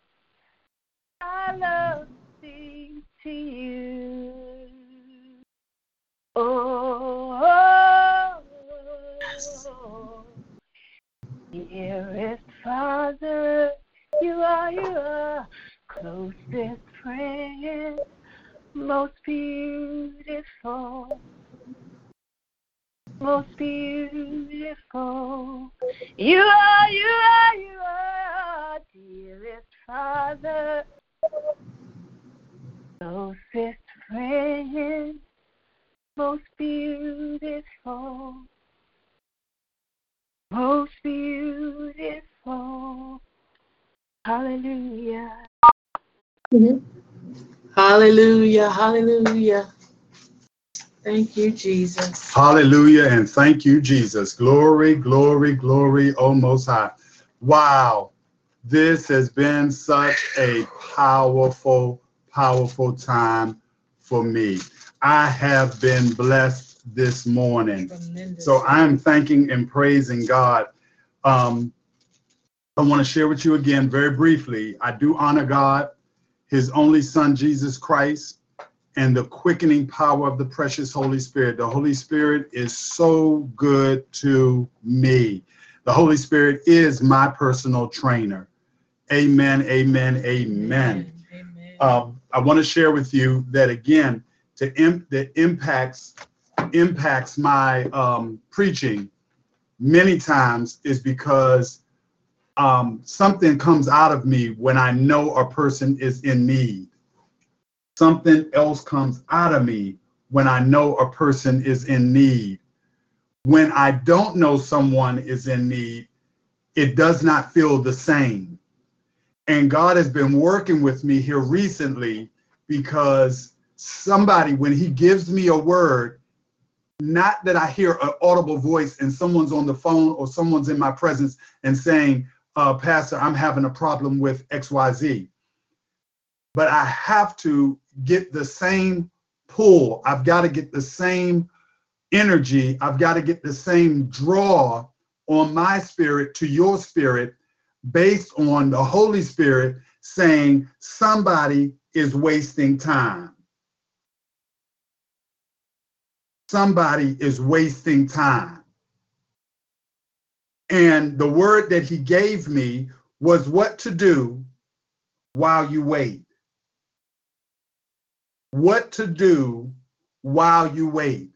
I love sing to you. Oh, dearest Father, you are, you are closest friend, most beautiful, most beautiful. You are, you are, you are, dearest Father, closest friend, most beautiful, most beautiful. Hallelujah. Mm-hmm. Hallelujah, hallelujah. Thank you, Jesus. Hallelujah and thank you, Jesus. Glory, glory, glory, oh most high. Wow. This has been such a powerful, powerful time for me. I have been blessed this morning. So I'm thanking and praising God. Um, I want to share with you again very briefly. I do honor God, His only Son, Jesus Christ, and the quickening power of the precious Holy Spirit. The Holy Spirit is so good to me. The Holy Spirit is my personal trainer. Amen, amen, amen. Um, I want to share with you that again, to that impacts impacts my um, preaching many times is because um, something comes out of me when I know a person is in need. Something else comes out of me when I know a person is in need. When I don't know someone is in need, it does not feel the same. And God has been working with me here recently because somebody, when He gives me a word, not that I hear an audible voice and someone's on the phone or someone's in my presence and saying, uh, Pastor, I'm having a problem with XYZ. But I have to get the same pull. I've got to get the same energy. I've got to get the same draw on my spirit to your spirit based on the Holy Spirit saying somebody is wasting time. Somebody is wasting time. And the word that he gave me was what to do while you wait. What to do while you wait.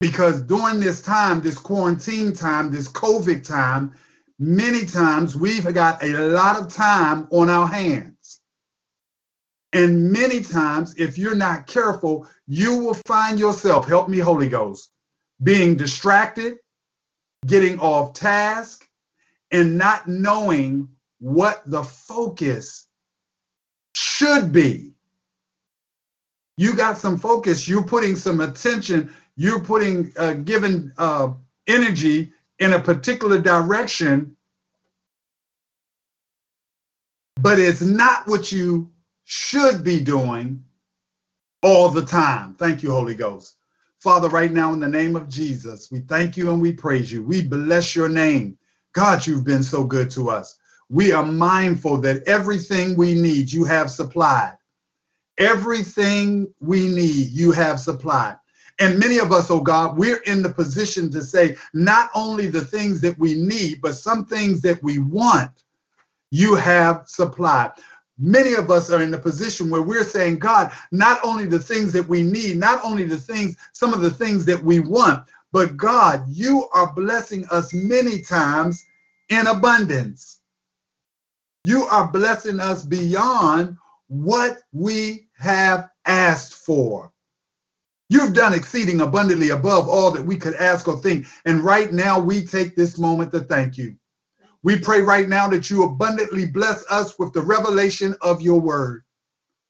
Because during this time, this quarantine time, this COVID time, many times we've got a lot of time on our hands. And many times, if you're not careful, you will find yourself, help me, Holy Ghost, being distracted, getting off task, and not knowing what the focus should be. You got some focus, you're putting some attention, you're putting, uh, giving uh, energy in a particular direction, but it's not what you should be doing all the time. Thank you, Holy Ghost. Father, right now, in the name of Jesus, we thank you and we praise you. We bless your name. God, you've been so good to us. We are mindful that everything we need, you have supplied. Everything we need, you have supplied. And many of us, oh God, we're in the position to say not only the things that we need, but some things that we want, you have supplied. Many of us are in the position where we're saying, God, not only the things that we need, not only the things, some of the things that we want, but God, you are blessing us many times in abundance. You are blessing us beyond what we have asked for. You've done exceeding abundantly above all that we could ask or think. And right now, we take this moment to thank you. We pray right now that you abundantly bless us with the revelation of your word.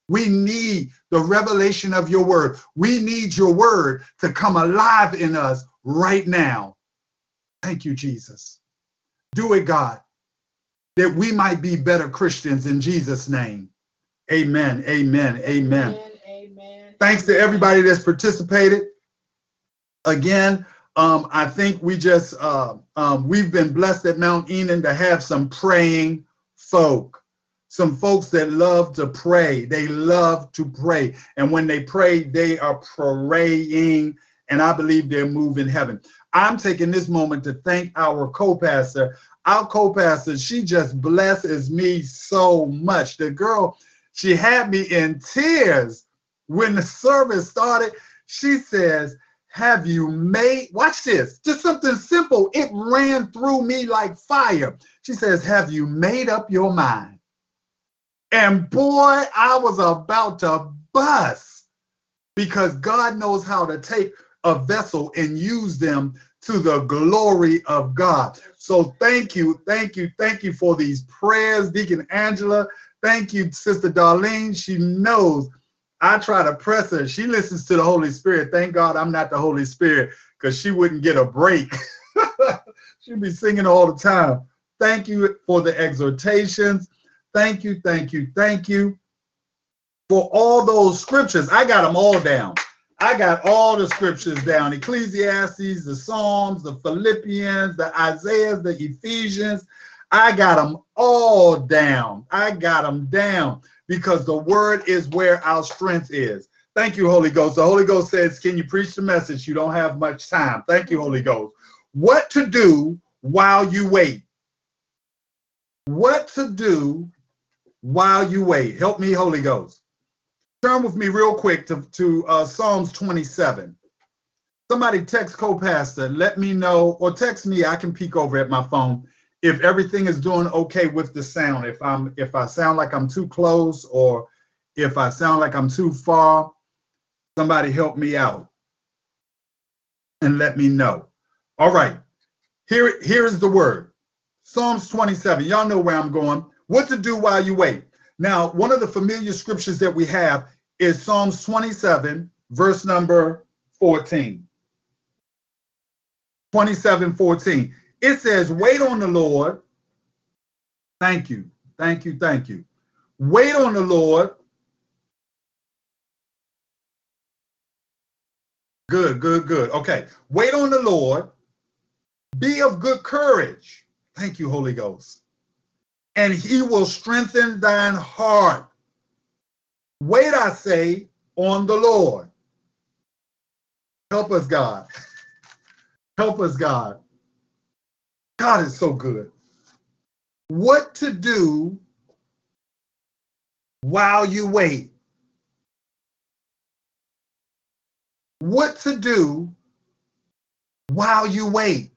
We need the revelation of your word. We need your word to come alive in us right now. Thank you, Jesus. Do it, God, that we might be better Christians in Jesus' name. Amen. Amen. Amen. amen. Thanks to everybody that's participated. Again, um, I think we just uh, um, we've been blessed at Mount Enon to have some praying folk, some folks that love to pray. They love to pray, and when they pray, they are praying, and I believe they're moving heaven. I'm taking this moment to thank our co-pastor. Our co-pastor, she just blesses me so much. The girl, she had me in tears when the service started. She says, have you made, watch this, just something simple. It ran through me like fire. She says, Have you made up your mind? And boy, I was about to bust because God knows how to take a vessel and use them to the glory of God. So thank you, thank you, thank you for these prayers, Deacon Angela. Thank you, Sister Darlene. She knows I try to press her. She listens to the Holy Spirit. Thank God I'm not the Holy Spirit because she wouldn't get a break. *laughs* She'd be singing all the time. Thank you for the exhortations. Thank you, thank you, thank you for all those scriptures. I got them all down. I got all the scriptures down Ecclesiastes, the Psalms, the Philippians, the Isaiahs, the Ephesians. I got them all down. I got them down because the word is where our strength is. Thank you, Holy Ghost. The Holy Ghost says, Can you preach the message? You don't have much time. Thank you, Holy Ghost. What to do while you wait? What to do while you wait? Help me, Holy Ghost. Turn with me real quick to, to uh, Psalms 27. Somebody text co-pastor, let me know, or text me. I can peek over at my phone if everything is doing okay with the sound, if I'm if I sound like I'm too close or if I sound like I'm too far, somebody help me out and let me know. All right. Here, here's the word. Psalms 27. Y'all know where I'm going. What to do while you wait. Now, one of the familiar scriptures that we have is Psalms 27, verse number 14. 27, 14. It says, wait on the Lord. Thank you. Thank you. Thank you. Wait on the Lord. Good, good, good. Okay. Wait on the Lord. Be of good courage. Thank you, Holy Ghost. And he will strengthen thine heart. Wait, I say, on the Lord. Help us, God. *laughs* Help us, God. God is so good. What to do while you wait. What to do while you wait.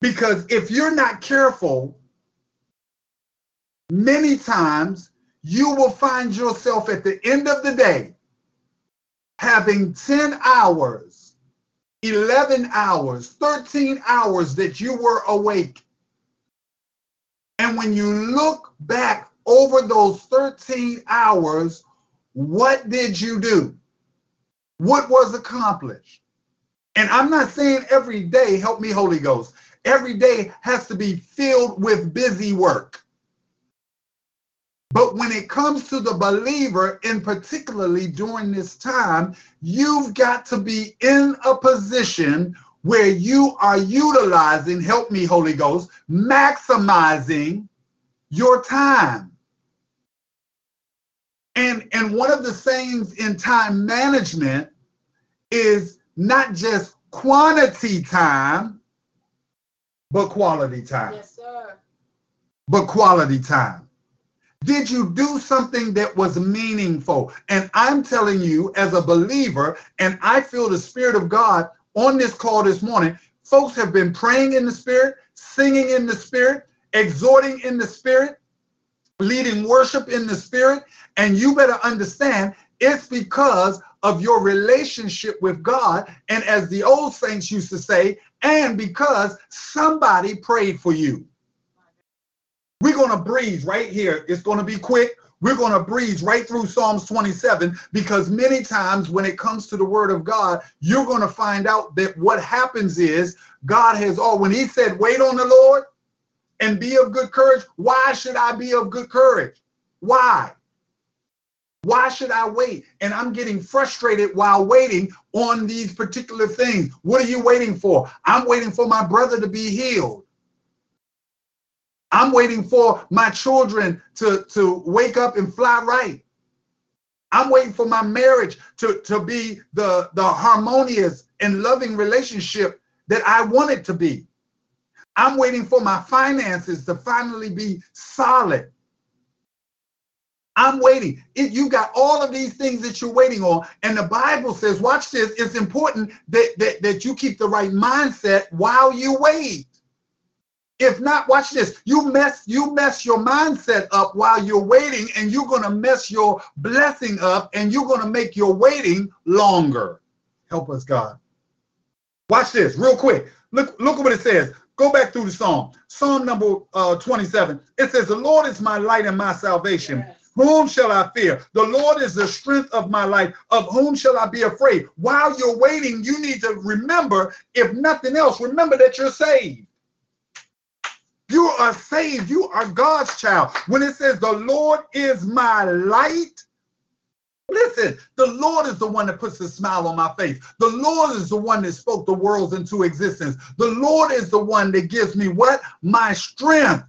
Because if you're not careful, many times you will find yourself at the end of the day having 10 hours 11 hours, 13 hours that you were awake. And when you look back over those 13 hours, what did you do? What was accomplished? And I'm not saying every day, help me, Holy Ghost. Every day has to be filled with busy work. But when it comes to the believer, and particularly during this time, you've got to be in a position where you are utilizing, help me, Holy Ghost, maximizing your time. And and one of the sayings in time management is not just quantity time, but quality time. Yes, sir. But quality time. Did you do something that was meaningful? And I'm telling you, as a believer, and I feel the Spirit of God on this call this morning, folks have been praying in the Spirit, singing in the Spirit, exhorting in the Spirit, leading worship in the Spirit. And you better understand it's because of your relationship with God. And as the old saints used to say, and because somebody prayed for you. We're going to breeze right here. It's going to be quick. We're going to breeze right through Psalms 27 because many times when it comes to the word of God, you're going to find out that what happens is God has all, when he said, wait on the Lord and be of good courage, why should I be of good courage? Why? Why should I wait? And I'm getting frustrated while waiting on these particular things. What are you waiting for? I'm waiting for my brother to be healed. I'm waiting for my children to, to wake up and fly right. I'm waiting for my marriage to, to be the, the harmonious and loving relationship that I want it to be. I'm waiting for my finances to finally be solid. I'm waiting. It, you got all of these things that you're waiting on. And the Bible says, watch this, it's important that, that, that you keep the right mindset while you wait. If not, watch this. You mess you mess your mindset up while you're waiting, and you're gonna mess your blessing up, and you're gonna make your waiting longer. Help us, God. Watch this real quick. Look, look at what it says. Go back through the psalm. Psalm number uh, 27. It says, The Lord is my light and my salvation. Yes. Whom shall I fear? The Lord is the strength of my life. Of whom shall I be afraid? While you're waiting, you need to remember, if nothing else, remember that you're saved. You are saved. You are God's child. When it says the Lord is my light, listen, the Lord is the one that puts a smile on my face. The Lord is the one that spoke the worlds into existence. The Lord is the one that gives me what? My strength.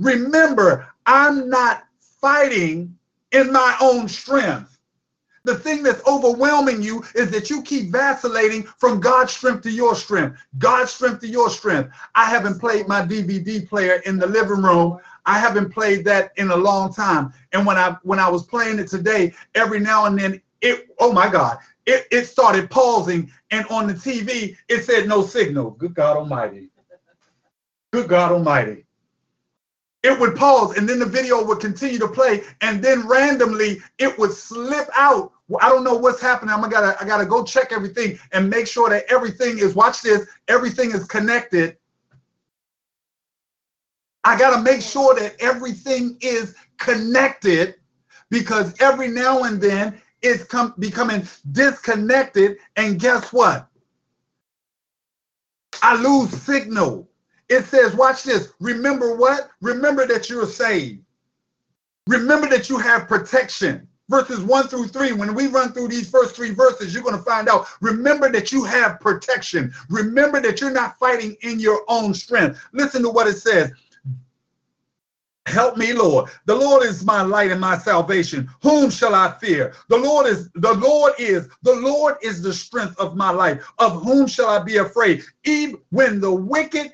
Remember, I'm not fighting in my own strength. The thing that's overwhelming you is that you keep vacillating from God's strength to your strength, God's strength to your strength. I haven't played my DVD player in the living room. I haven't played that in a long time. And when I when I was playing it today, every now and then it oh my God, it, it started pausing and on the TV it said no signal. Good God Almighty. Good God Almighty it would pause and then the video would continue to play and then randomly it would slip out. I don't know what's happening. I'm gonna i gotta go check everything and make sure that everything is watch this everything is connected. I gotta make sure that everything is connected because every now and then it's come becoming disconnected and guess what? I lose signal it says, watch this. Remember what? Remember that you're saved. Remember that you have protection. Verses 1 through 3, when we run through these first three verses, you're going to find out. Remember that you have protection. Remember that you're not fighting in your own strength. Listen to what it says. Help me, Lord. The Lord is my light and my salvation. Whom shall I fear? The Lord is, the Lord is, the Lord is the strength of my life. Of whom shall I be afraid? Even when the wicked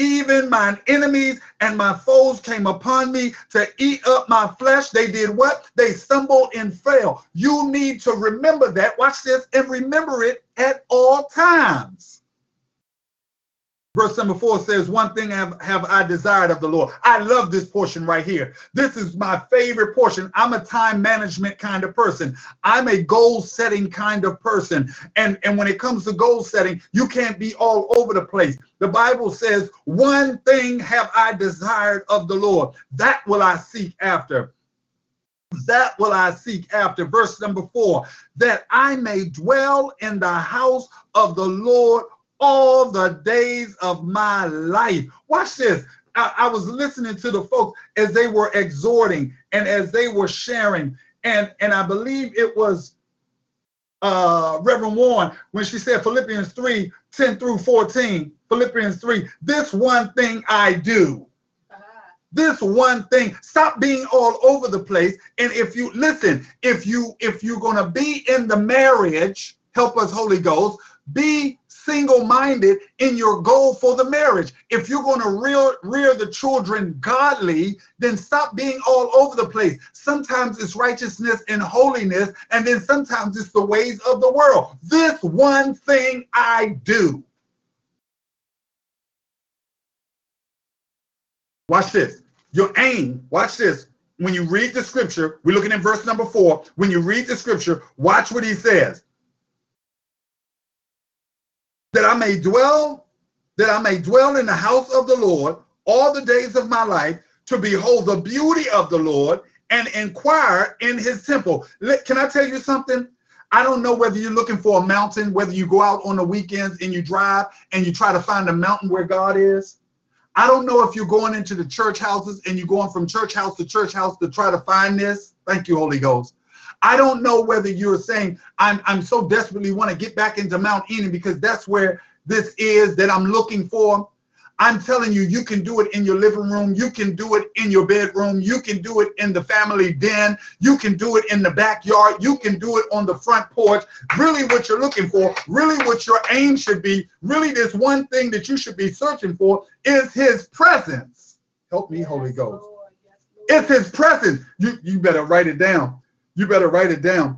even mine enemies and my foes came upon me to eat up my flesh. They did what? They stumbled and fell. You need to remember that. Watch this and remember it at all times. Verse number four says, One thing have, have I desired of the Lord. I love this portion right here. This is my favorite portion. I'm a time management kind of person. I'm a goal setting kind of person. And, and when it comes to goal setting, you can't be all over the place. The Bible says, One thing have I desired of the Lord. That will I seek after. That will I seek after. Verse number four, that I may dwell in the house of the Lord all the days of my life. Watch this. I, I, was listening to the folks as they were exhorting and as they were sharing. And, and I believe it was uh, Reverend Warren when she said Philippians 3 10 through 14. Philippians 3, this one thing I do. this one thing stop being all over the place and if you listen if you if you're to be in the marriage help us holy ghost be single-minded in your goal for the marriage if you're going to rear, rear the children godly then stop being all over the place sometimes it's righteousness and holiness and then sometimes it's the ways of the world this one thing i do Watch this. Your aim, watch this. When you read the scripture, we're looking at verse number four. When you read the scripture, watch what he says. That I may dwell, that I may dwell in the house of the Lord all the days of my life to behold the beauty of the Lord and inquire in his temple. Can I tell you something? I don't know whether you're looking for a mountain, whether you go out on the weekends and you drive and you try to find a mountain where God is. I don't know if you're going into the church houses and you're going from church house to church house to try to find this. Thank you, Holy Ghost. I don't know whether you're saying I'm I'm so desperately want to get back into Mount Enon because that's where this is that I'm looking for. I'm telling you, you can do it in your living room. You can do it in your bedroom. You can do it in the family den. You can do it in the backyard. You can do it on the front porch. Really, what you're looking for, really, what your aim should be, really, this one thing that you should be searching for is His presence. Help me, Holy Ghost. It's His presence. You, you better write it down. You better write it down.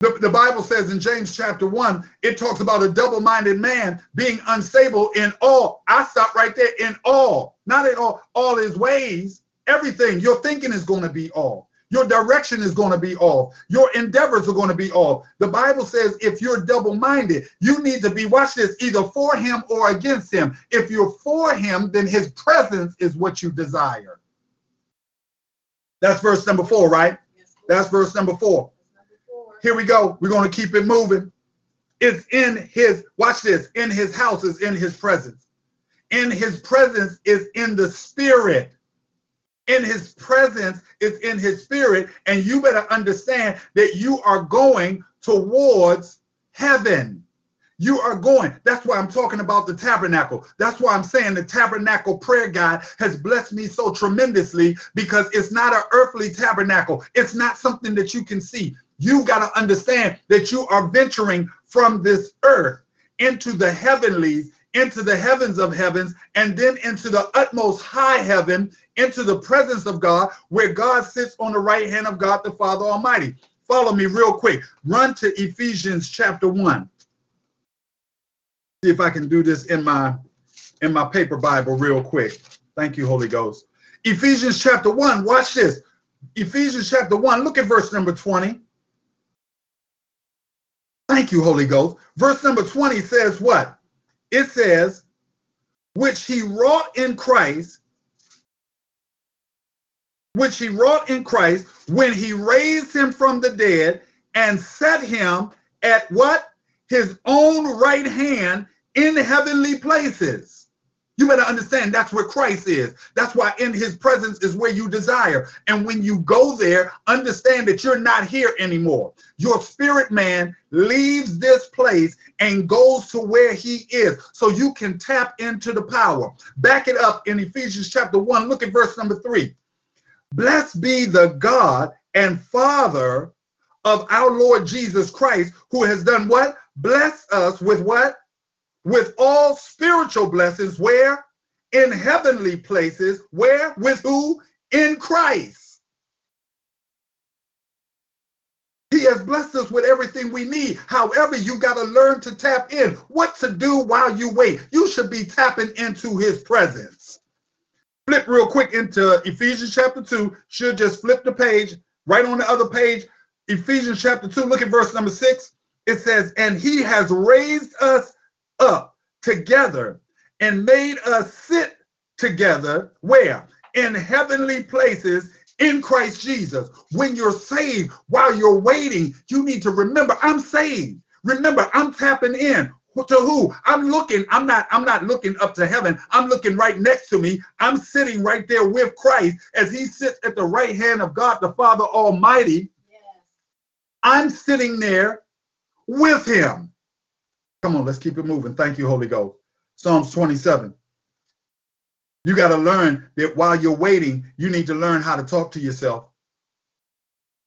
The, the Bible says in James chapter 1, it talks about a double minded man being unstable in all. I stop right there in all, not in all, all his ways. Everything. Your thinking is going to be all. Your direction is going to be off. Your endeavors are going to be off. The Bible says if you're double minded, you need to be, watch this, either for him or against him. If you're for him, then his presence is what you desire. That's verse number four, right? That's verse number four. Here we go. We're going to keep it moving. It's in his, watch this, in his house is in his presence. In his presence is in the spirit. In his presence is in his spirit. And you better understand that you are going towards heaven. You are going. That's why I'm talking about the tabernacle. That's why I'm saying the tabernacle prayer guide has blessed me so tremendously because it's not an earthly tabernacle. It's not something that you can see you got to understand that you are venturing from this earth into the heavenlies, into the heavens of heavens, and then into the utmost high heaven, into the presence of God, where God sits on the right hand of God the Father Almighty. Follow me real quick. Run to Ephesians chapter 1. See if I can do this in my in my paper Bible real quick. Thank you, Holy Ghost. Ephesians chapter 1, watch this. Ephesians chapter 1, look at verse number 20. Thank you, Holy Ghost. Verse number 20 says what? It says, which he wrought in Christ, which he wrought in Christ when he raised him from the dead and set him at what? His own right hand in heavenly places you better understand that's where Christ is. That's why in his presence is where you desire. And when you go there, understand that you're not here anymore. Your spirit man leaves this place and goes to where he is so you can tap into the power. Back it up in Ephesians chapter 1. Look at verse number 3. Blessed be the God and Father of our Lord Jesus Christ, who has done what? Bless us with what? with all spiritual blessings where? In heavenly places. Where? With who? In christ. He has blessed us with everything we need. However you got to learn to tap in. What to do while you wait. You should be tapping into his presence. Flip real quick into ephesians chapter 2 should just flip the page right on the other page. Ephesians chapter 2 look at verse number 6 it says and he has raised us up together and made us sit together where? In heavenly places in Christ Jesus. When you're saved, while you're waiting, you need to remember I'm saved. Remember, I'm tapping in to who i'm looking i'm not i'm not looking up to heaven i'm looking right next to me i'm sitting right there with christ as he sits at the right hand of god the father almighty yes. i'm sitting there with him Come on, let's keep it moving. Thank you, Holy Ghost. Psalms 27. You got to learn that while you're waiting, you need to learn how to talk to yourself.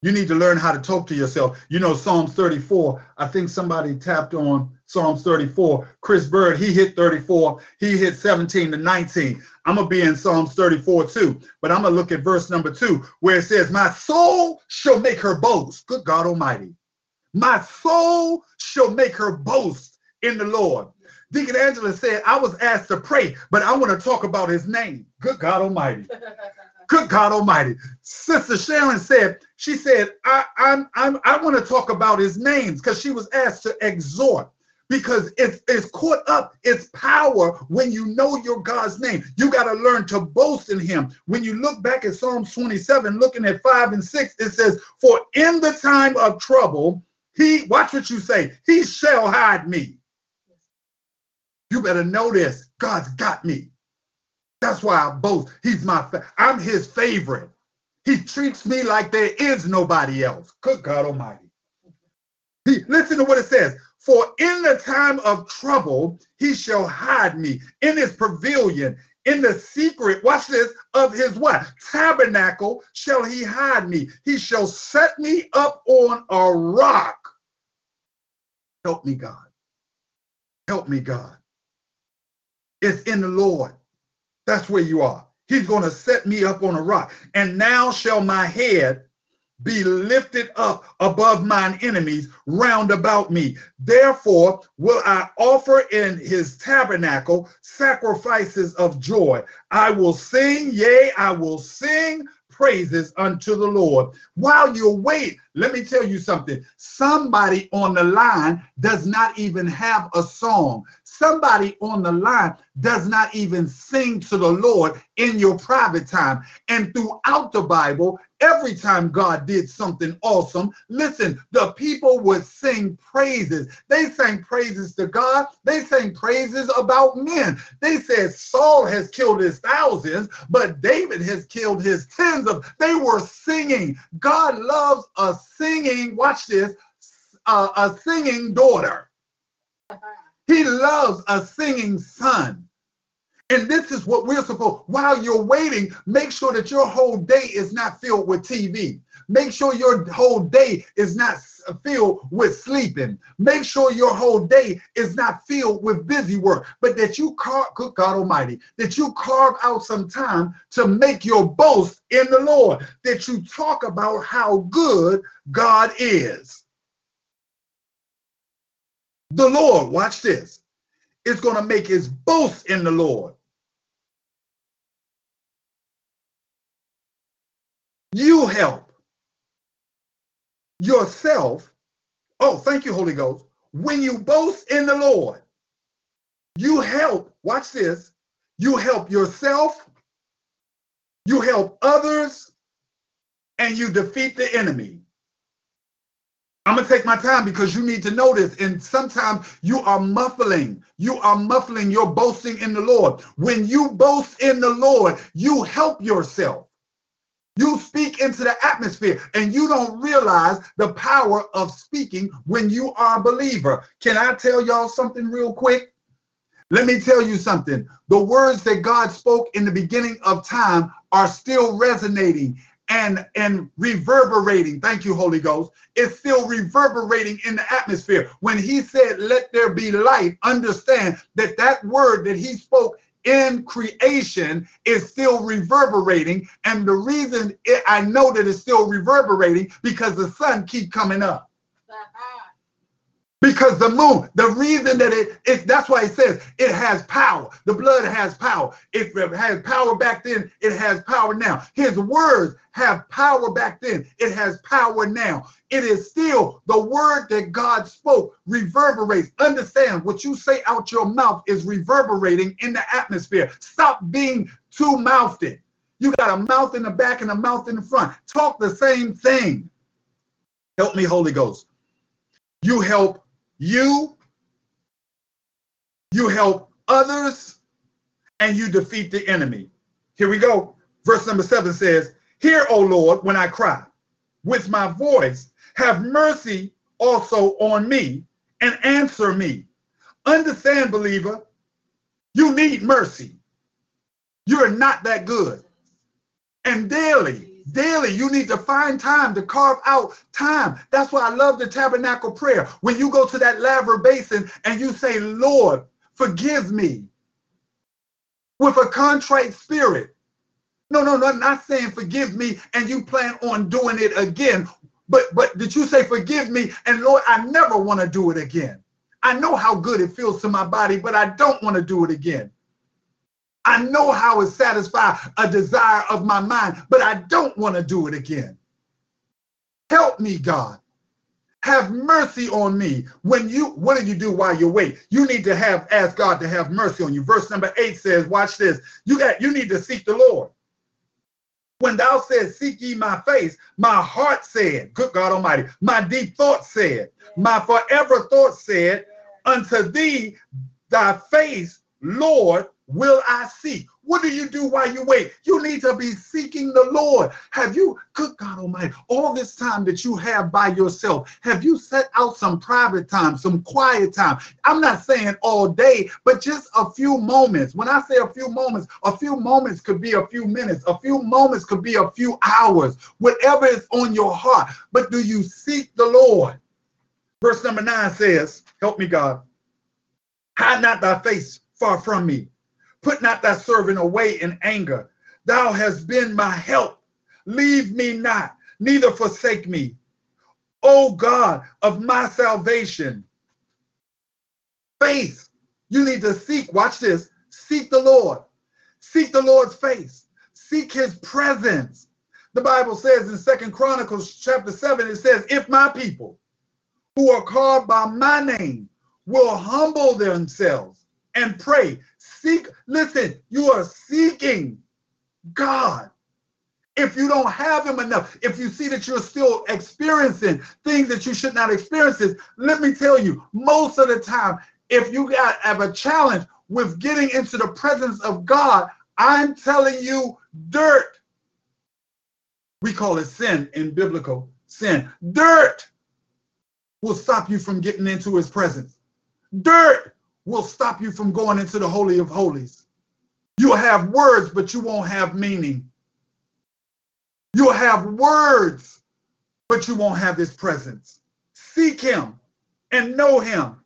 You need to learn how to talk to yourself. You know, Psalms 34, I think somebody tapped on Psalms 34. Chris Bird, he hit 34. He hit 17 to 19. I'm going to be in Psalms 34 too, but I'm going to look at verse number two where it says, My soul shall make her boast. Good God Almighty. My soul shall make her boast in the Lord. Deacon Angela said, I was asked to pray, but I want to talk about his name. Good God Almighty. *laughs* Good God Almighty. Sister Sharon said, she said, I, I'm, I'm, I want to talk about his names because she was asked to exhort because it's, it's caught up its power when you know your God's name. You got to learn to boast in him. When you look back at Psalms 27, looking at 5 and 6, it says, For in the time of trouble, he, watch what you say, he shall hide me. You better know this. God's got me. That's why I boast. He's my, fa- I'm his favorite. He treats me like there is nobody else. Good God Almighty. He, listen to what it says. For in the time of trouble, he shall hide me in his pavilion, in the secret, watch this, of his what? Tabernacle shall he hide me. He shall set me up on a rock. Help me, God. Help me, God. It's in the Lord. That's where you are. He's going to set me up on a rock. And now shall my head be lifted up above mine enemies round about me. Therefore will I offer in his tabernacle sacrifices of joy. I will sing, yea, I will sing praises unto the Lord. While you wait, let me tell you something. Somebody on the line does not even have a song. Somebody on the line does not even sing to the Lord in your private time. And throughout the Bible, every time God did something awesome, listen, the people would sing praises. They sang praises to God. They sang praises about men. They said Saul has killed his thousands, but David has killed his tens of. They were singing. God loves a singing, watch this, uh, a singing daughter. He loves a singing son. And this is what we're supposed, while you're waiting, make sure that your whole day is not filled with TV. Make sure your whole day is not filled with sleeping. Make sure your whole day is not filled with busy work, but that you carve, good God Almighty, that you carve out some time to make your boast in the Lord, that you talk about how good God is. The Lord, watch this, is going to make his boast in the Lord. You help yourself. Oh, thank you, Holy Ghost. When you boast in the Lord, you help, watch this, you help yourself, you help others, and you defeat the enemy. I'm to take my time because you need to know this. And sometimes you are muffling. You are muffling your boasting in the Lord. When you boast in the Lord, you help yourself. You speak into the atmosphere and you don't realize the power of speaking when you are a believer. Can I tell y'all something real quick? Let me tell you something. The words that God spoke in the beginning of time are still resonating and and reverberating. Thank you holy ghost. It's still reverberating in the atmosphere. When he said let there be light understand that that word that he spoke in creation is still reverberating. And the reason it, i know that it's still reverberating because the sun keep coming up because the moon, the reason that it, it that's why it says it has power. The blood has power. If it has power back then, it has power now. His words have power back then, it has power now. It is still the word that God spoke reverberates. Understand what you say out your mouth is reverberating in the atmosphere. Stop being two mouthed. You got a mouth in the back and a mouth in the front. Talk the same thing. Help me, Holy Ghost. You help you, you help others, and you defeat the enemy. Here we go. Verse number seven says, Hear, O Lord, when I cry with my voice, have mercy also on me and answer me. Understand, believer, you need mercy. You're not that good. And daily, daily, you need to find time to carve out time. That's why I love the tabernacle prayer. When you go to that laver basin and you say, Lord, forgive me with a contrite spirit. No, no, no, not saying forgive me and you plan on doing it again. But but did you say forgive me and Lord, I never want to do it again. I know how good it feels to my body, but I don't want to do it again. I know how it satisfies a desire of my mind, but I don't want to do it again. Help me, God. Have mercy on me. When you, what do you do while you wait? You need to have ask God to have mercy on you. Verse number eight says, watch this. You got you need to seek the Lord. When thou said, Seek ye my face, my heart said, Good God Almighty, my deep thought said, my forever thought said, Unto thee thy face, Lord, will I seek. What do you do while you wait? You need to be seeking the Lord. Have you, good God Almighty, all this time that you have by yourself, have you set out some private time, some quiet time? I'm not saying all day, but just a few moments. When I say a few moments, a few moments could be a few minutes, a few moments could be a few hours, whatever is on your heart. But do you seek the Lord? Verse number nine says, Help me, God. Hide not thy face far from me Put not thy servant away in anger. Thou hast been my help. Leave me not, neither forsake me. O God of my salvation. Faith. You need to seek, watch this, seek the Lord. Seek the Lord's face. Seek his presence. The Bible says in Second Chronicles chapter 7, it says, if my people who are called by my name will humble themselves and pray, seek, listen, you are seeking God. If you don't have him enough, if you see that you're still experiencing things that you should not experience, let me tell you, most of the time, if you got have a challenge with getting into the presence of God, I'm telling you, dirt. We call it sin in biblical sin. Dirt will stop you from getting into his presence. Dirt will stop you from going into the Holy of Holies. You'll have words, but you won't have meaning. You'll have words, but you won't have his presence. Seek him and know him.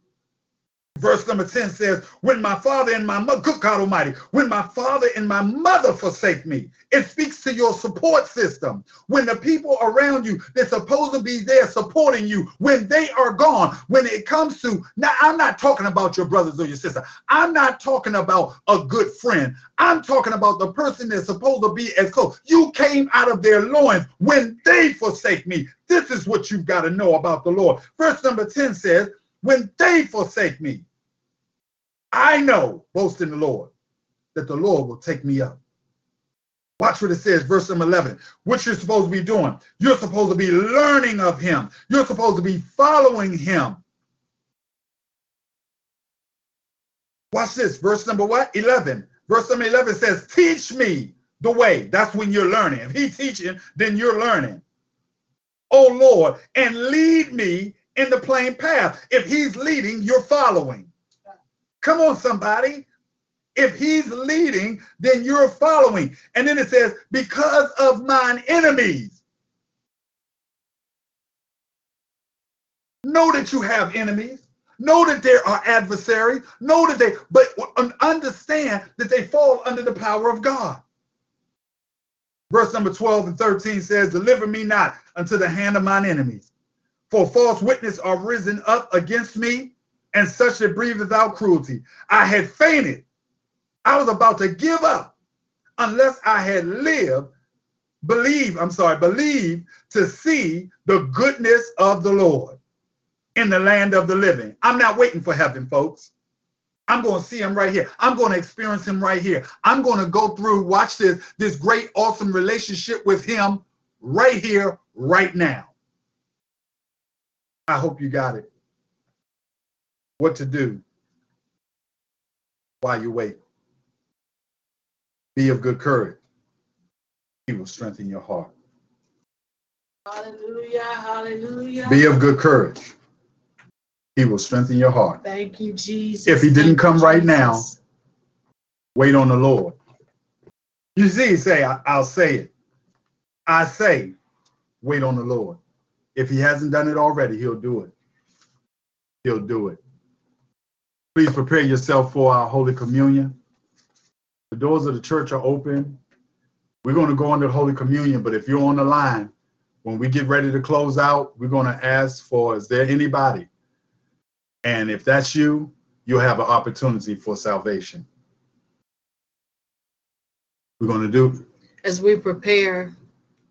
Verse number 10 says, When my father and my mother, good God Almighty, when my father and my mother forsake me, it speaks to your support system. When the people around you, they're supposed to be there supporting you, when they are gone, when it comes to, now I'm not talking about your brothers or your sister. I'm not talking about a good friend. I'm talking about the person that's supposed to be as close. You came out of their loins when they forsake me. This is what you've got to know about the Lord. Verse number 10 says, when they forsake me, I know, boast in the Lord, that the Lord will take me up. Watch what it says, verse number 11. What you're supposed to be doing. You're supposed to be learning of him. You're supposed to be following him. Watch this, verse number what? 11. Verse number 11 says, teach me the way. That's when you're learning. If he's teaching, then you're learning. Oh Lord, and lead me in the plain path. If he's leading, you're following. Come on, somebody. If he's leading, then you're following. And then it says, because of mine enemies. Know that you have enemies. Know that there are adversaries. Know that they, but understand that they fall under the power of God. Verse number 12 and 13 says, Deliver me not unto the hand of mine enemies. For false witness are risen up against me, and such that breathe without cruelty. I had fainted. I was about to give up unless I had lived, believe, I'm sorry, believe to see the goodness of the Lord in the land of the living. I'm not waiting for heaven, folks. I'm going to see him right here. I'm going to experience him right here. I'm going to go through, watch this, this great, awesome relationship with him right here, right now. I hope you got it what to do while you wait. Be of good courage. He will strengthen your heart. Hallelujah, hallelujah. Be of good courage. He will strengthen your heart. Thank you, Jesus. If he didn't come right now, wait on the Lord. You see, say, I'll say it. I say, wait on the Lord. If he hasn't done it already, he'll do it. He'll do it. Please prepare yourself for our Holy Communion. The doors of the church are open. We're going to go into Holy Communion, but if you're on the line, when we get ready to close out, we're going to ask for, is there anybody? And if that's you, you'll have an opportunity for salvation. We're going to do. As we prepare,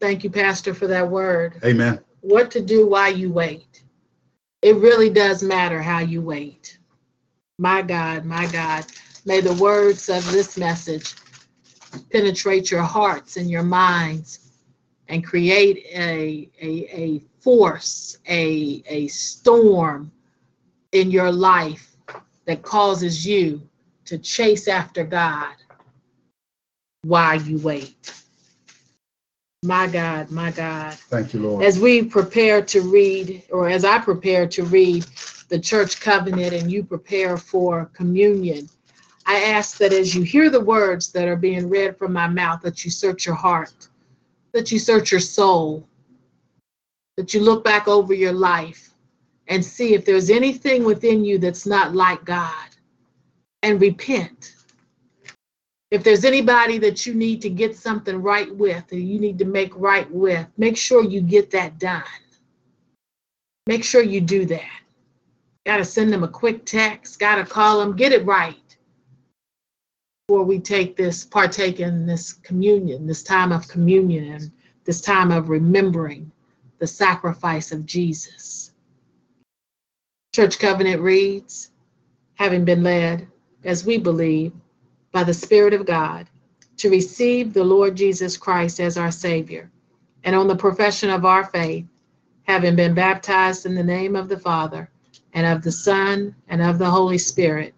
thank you, Pastor, for that word. Amen. What to do while you wait. It really does matter how you wait. My God, my God, may the words of this message penetrate your hearts and your minds and create a, a, a force, a, a storm in your life that causes you to chase after God while you wait. My God, my God. Thank you, Lord. As we prepare to read, or as I prepare to read the church covenant and you prepare for communion, I ask that as you hear the words that are being read from my mouth, that you search your heart, that you search your soul, that you look back over your life and see if there's anything within you that's not like God and repent. If there's anybody that you need to get something right with or you need to make right with, make sure you get that done. Make sure you do that. Got to send them a quick text, got to call them, get it right before we take this, partake in this communion, this time of communion, and this time of remembering the sacrifice of Jesus. Church Covenant reads, having been led, as we believe, by the Spirit of God, to receive the Lord Jesus Christ as our Savior, and on the profession of our faith, having been baptized in the name of the Father, and of the Son, and of the Holy Spirit,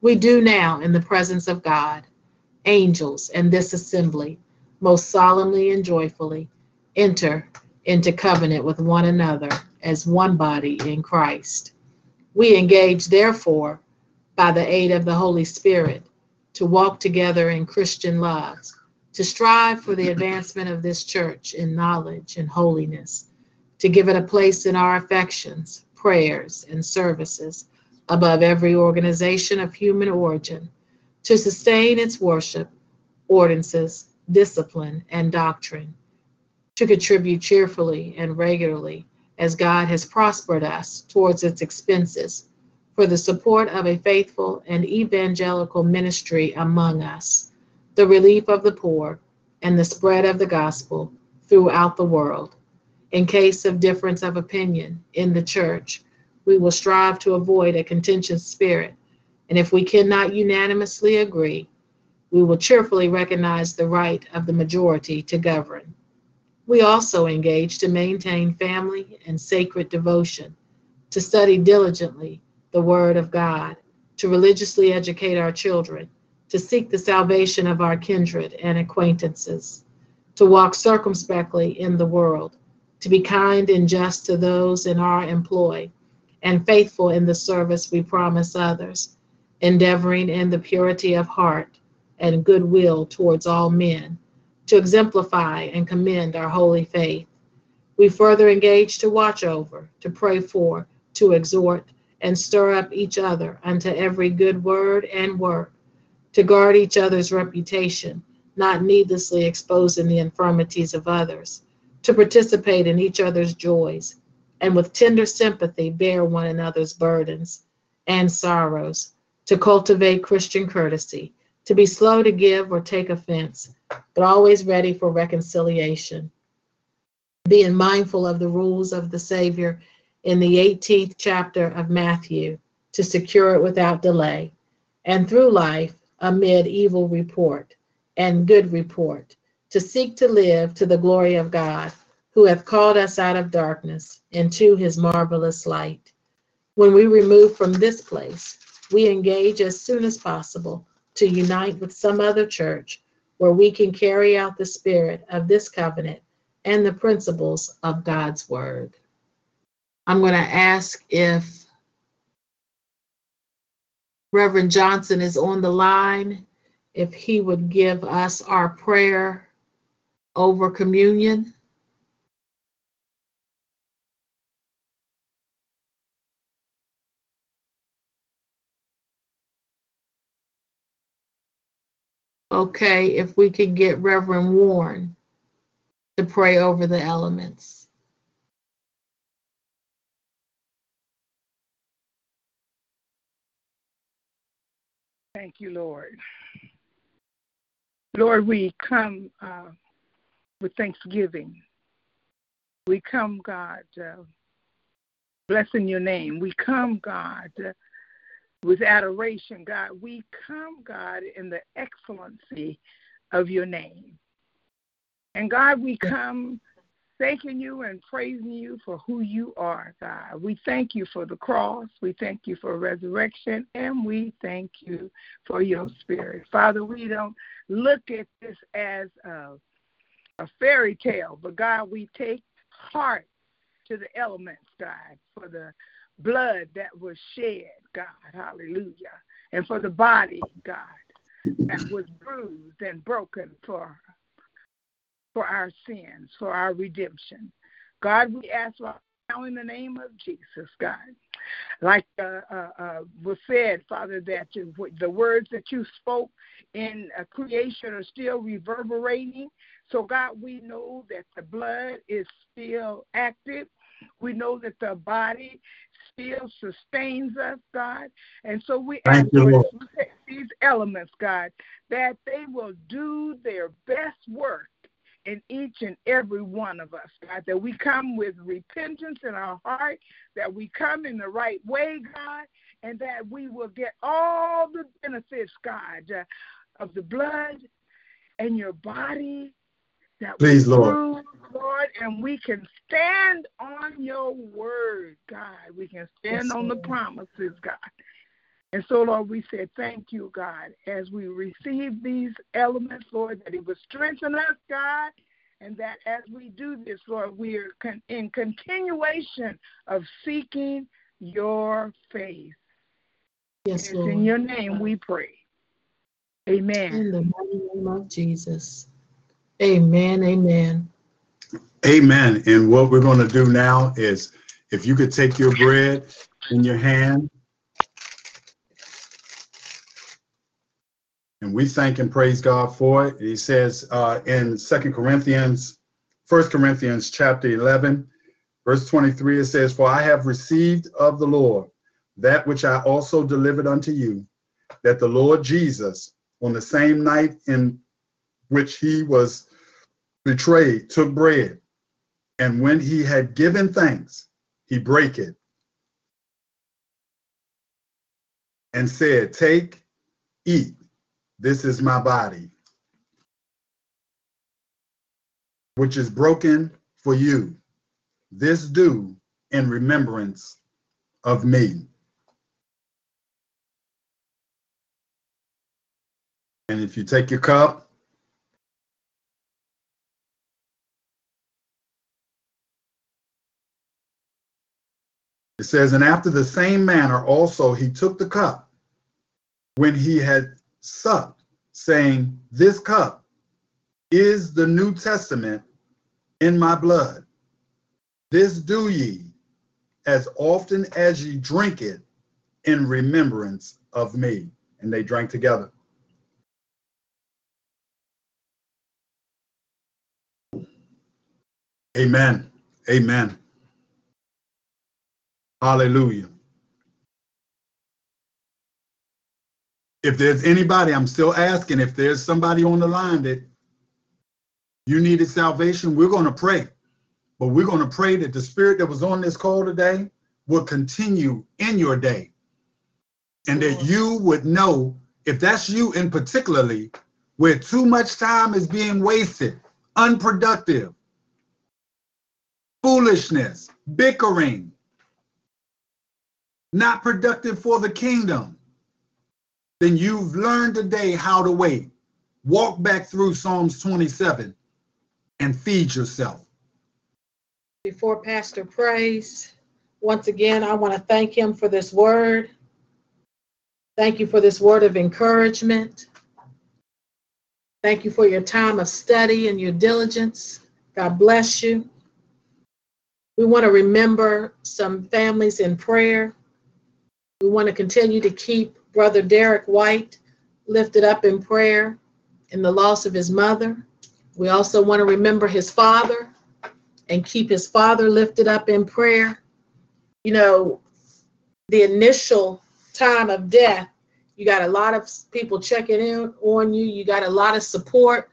we do now in the presence of God, angels, and this assembly, most solemnly and joyfully enter into covenant with one another as one body in Christ. We engage, therefore, by the aid of the Holy Spirit, to walk together in Christian love, to strive for the *laughs* advancement of this church in knowledge and holiness, to give it a place in our affections, prayers, and services above every organization of human origin, to sustain its worship, ordinances, discipline, and doctrine, to contribute cheerfully and regularly as God has prospered us towards its expenses for the support of a faithful and evangelical ministry among us, the relief of the poor, and the spread of the gospel throughout the world. In case of difference of opinion in the church, we will strive to avoid a contentious spirit, and if we cannot unanimously agree, we will cheerfully recognize the right of the majority to govern. We also engage to maintain family and sacred devotion, to study diligently the Word of God, to religiously educate our children, to seek the salvation of our kindred and acquaintances, to walk circumspectly in the world, to be kind and just to those in our employ, and faithful in the service we promise others, endeavoring in the purity of heart and goodwill towards all men, to exemplify and commend our holy faith. We further engage to watch over, to pray for, to exhort, and stir up each other unto every good word and work, to guard each other's reputation, not needlessly exposing the infirmities of others, to participate in each other's joys, and with tender sympathy bear one another's burdens and sorrows, to cultivate Christian courtesy, to be slow to give or take offense, but always ready for reconciliation, being mindful of the rules of the Savior in the 18th chapter of Matthew to secure it without delay, and through life amid evil report and good report, to seek to live to the glory of God, who hath called us out of darkness into his marvelous light. When we remove from this place, we engage as soon as possible to unite with some other church where we can carry out the spirit of this covenant and the principles of God's word. I'm going to ask if Reverend Johnson is on the line if he would give us our prayer over communion. Okay, if we could get Reverend Warren to pray over the elements. Thank you, Lord. Lord, we come uh, with thanksgiving. We come, God, uh, blessing your name. We come, God, uh, with adoration, God. We come, God, in the excellency of your name. And God, we come thanking you and praising you for who you are, God. We thank you for the cross. We thank you for resurrection. And we thank you for your spirit. Father, we don't look at this as a, a fairy tale, but God, we take heart to the elements, God, for the blood that was shed, God. Hallelujah. And for the body, God, that was bruised and broken for for our sins, for our redemption. God, we ask now in the name of Jesus, God. Like uh, uh, uh, was said, Father, that you, the words that you spoke in creation are still reverberating. So, God, we know that the blood is still active. We know that the body still sustains us, God. And so we Thank ask you, these elements, God, that they will do their best work in each and every one of us, God, that we come with repentance in our heart, that we come in the right way, God, and that we will get all the benefits, God, uh, of the blood and your body that Please, Lord. Lord, and we can stand on your word, God. We can stand Yes, on the promises, God. And so, Lord, we say thank you, God, as we receive these elements, Lord, that it will strengthen us, God, and that as we do this, Lord, we are con- in continuation of seeking your face. Yes, It's Lord. in your name we pray. Amen. In the mighty name of Jesus. Amen. Amen. Amen. And what we're going to do now is if you could take your bread in your hand. And we thank and praise God for it. He says uh, in Second Corinthians, First Corinthians chapter 11, verse 23, it says, For I have received of the Lord that which I also delivered unto you, that the Lord Jesus, on the same night in which he was betrayed, took bread. And when he had given thanks, he brake it and said, Take, eat, this is my body, which is broken for you. This do in remembrance of me. And if you take your cup, it says, And after the same manner also he took the cup when he had supped, saying, This cup is the New Testament in my blood. This do ye as often as ye drink it in remembrance of me. And they drank together. Amen. Amen. Hallelujah. If there's anybody, I'm still asking, if there's somebody on the line that you needed salvation, we're going to pray. But we're going to pray that the spirit that was on this call today will continue in your day. And that you would know, if that's you in particularly, where too much time is being wasted, unproductive, foolishness, bickering, not productive for the kingdom, then you've learned today how to wait. Walk back through Psalms 27 and feed yourself. Before Pastor prays, once again, I want to thank him for this word. Thank you for this word of encouragement. Thank you for your time of study and your diligence. God bless you. We want to remember some families in prayer. We want to continue to keep Brother Derek White lifted up in prayer in the loss of his mother. We also want to remember his father and keep his father lifted up in prayer. You know, the initial time of death, you got a lot of people checking in on you, you got a lot of support.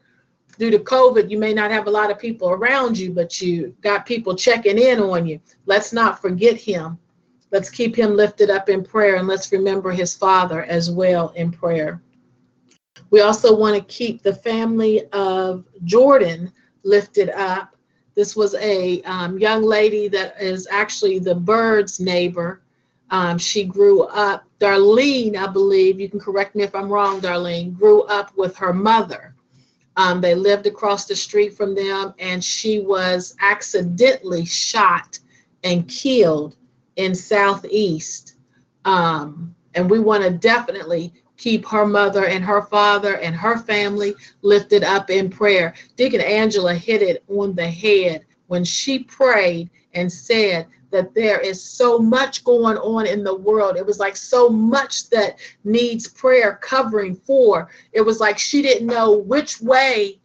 Due to COVID, you may not have a lot of people around you, but you got people checking in on you. Let's not forget him. Let's keep him lifted up in prayer and let's remember his father as well in prayer. We also want to keep the family of Jordan lifted up. This was a um, young lady that is actually the bird's neighbor. Um, she grew up, Darlene, I believe, you can correct me if I'm wrong, Darlene, grew up with her mother. Um, they lived across the street from them, and she was accidentally shot and killed in Southeast. Um, and we want to definitely keep her mother and her father and her family lifted up in prayer. Deacon Angela hit it on the head when she prayed and said that there is so much going on in the world. It was like so much that needs prayer covering for. It was like she didn't know which way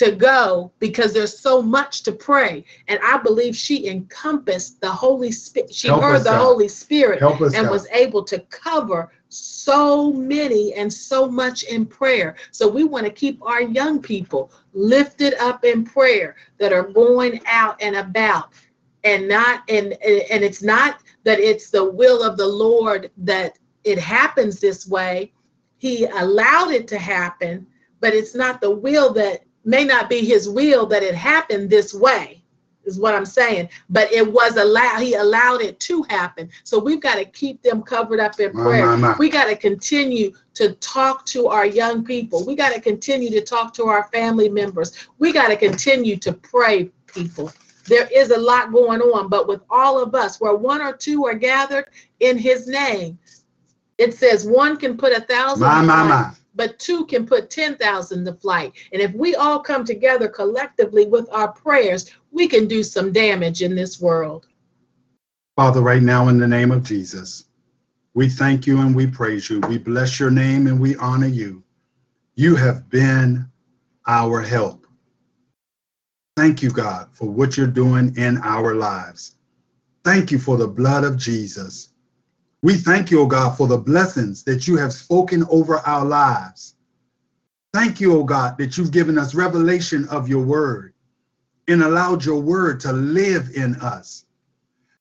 to go because there's so much to pray. And I believe she encompassed the Holy Spirit. She Help heard the God. Holy Spirit and God. was able to cover so many and so much in prayer. So we want to keep our young people lifted up in prayer that are going out and about and not and and it's not that it's the will of the Lord that it happens this way. He allowed it to happen, but it's not the will that may not be his will that it happened this way is what I'm saying. But it was allowed, he allowed it to happen. So we've got to keep them covered up in prayer. my, my. We got to continue to talk to our young people. We got to continue to talk to our family members. We got to continue to pray, people. There is a lot going on, but with all of us, where one or two are gathered in his name, it says one can put a thousand My, my, my. But two can put 10,000 to flight. And if we all come together collectively with our prayers, we can do some damage in this world. Father, right now in the name of Jesus, we thank you and we praise you. We bless your name and we honor you. You have been our help. Thank you, God, for what you're doing in our lives. Thank you for the blood of Jesus. We thank you, O God, for the blessings that you have spoken over our lives. Thank you, O God, that you've given us revelation of your word and allowed your word to live in us.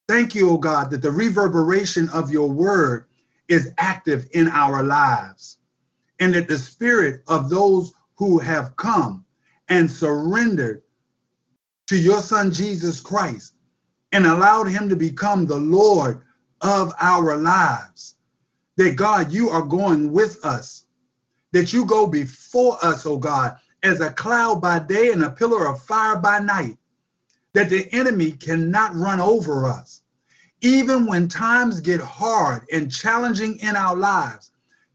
Thank you, O God, that the reverberation of your word is active in our lives and that the spirit of those who have come and surrendered to your son Jesus Christ and allowed him to become the Lord of our lives. That God, you are going with us, that you go before us, oh God, as a cloud by day and a pillar of fire by night, that the enemy cannot run over us. Even when times get hard and challenging in our lives,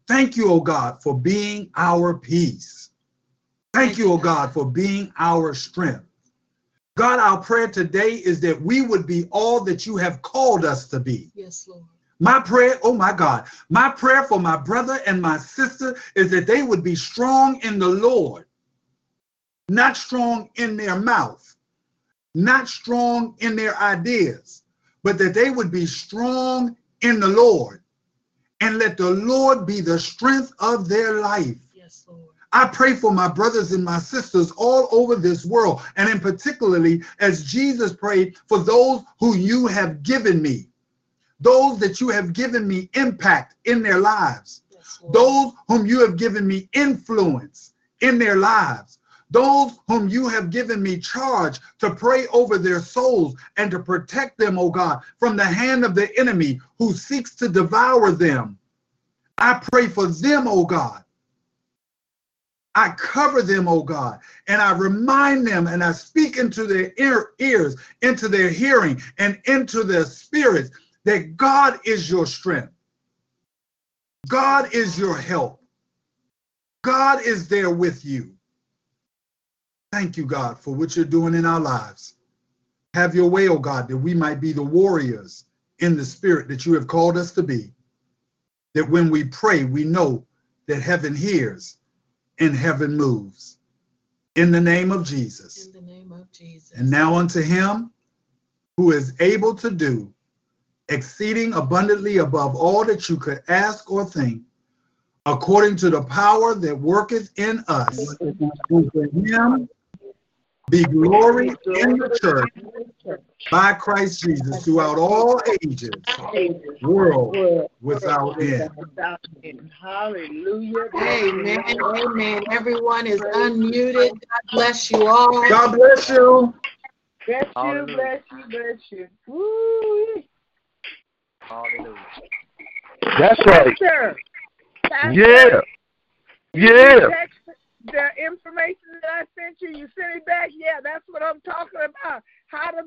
thank you, oh God, for being our peace. Thank you, oh God, for being our strength. God, our prayer today is that we would be all that you have called us to be. Yes, Lord. My prayer, oh my God, my prayer for my brother and my sister is that they would be strong in the Lord, not strong in their mouth, not strong in their ideas, but that they would be strong in the Lord and let the Lord be the strength of their life. Yes. I pray for my brothers and my sisters all over this world, and in particularly as Jesus prayed for those who you have given me, those that you have given me impact in their lives, those whom you have given me influence in their lives, those whom you have given me charge to pray over their souls and to protect them, O God, from the hand of the enemy who seeks to devour them. I pray for them, O God. I cover them, oh God, and I remind them and I speak into their ear, ears, into their hearing, and into their spirits that God is your strength. God is your help. God is there with you. Thank you, God, for what you're doing in our lives. Have your way, oh God, that we might be the warriors in the spirit that you have called us to be. That when we pray, we know that heaven hears and heaven moves. In the name of Jesus. In the name of Jesus. And now unto him who is able to do exceeding abundantly above all that you could ask or think, according to the power that worketh in us. To him be glory in the church by Christ Jesus throughout all ages, world without end. Hallelujah. Amen. Amen. Everyone is unmuted. God bless you all. God bless you. Bless you, bless you, bless you. Woo. That's right. Pastor, Pastor, Yeah. Yeah. The information that I sent you, you sent it back. Yeah, that's what I'm talking about. How to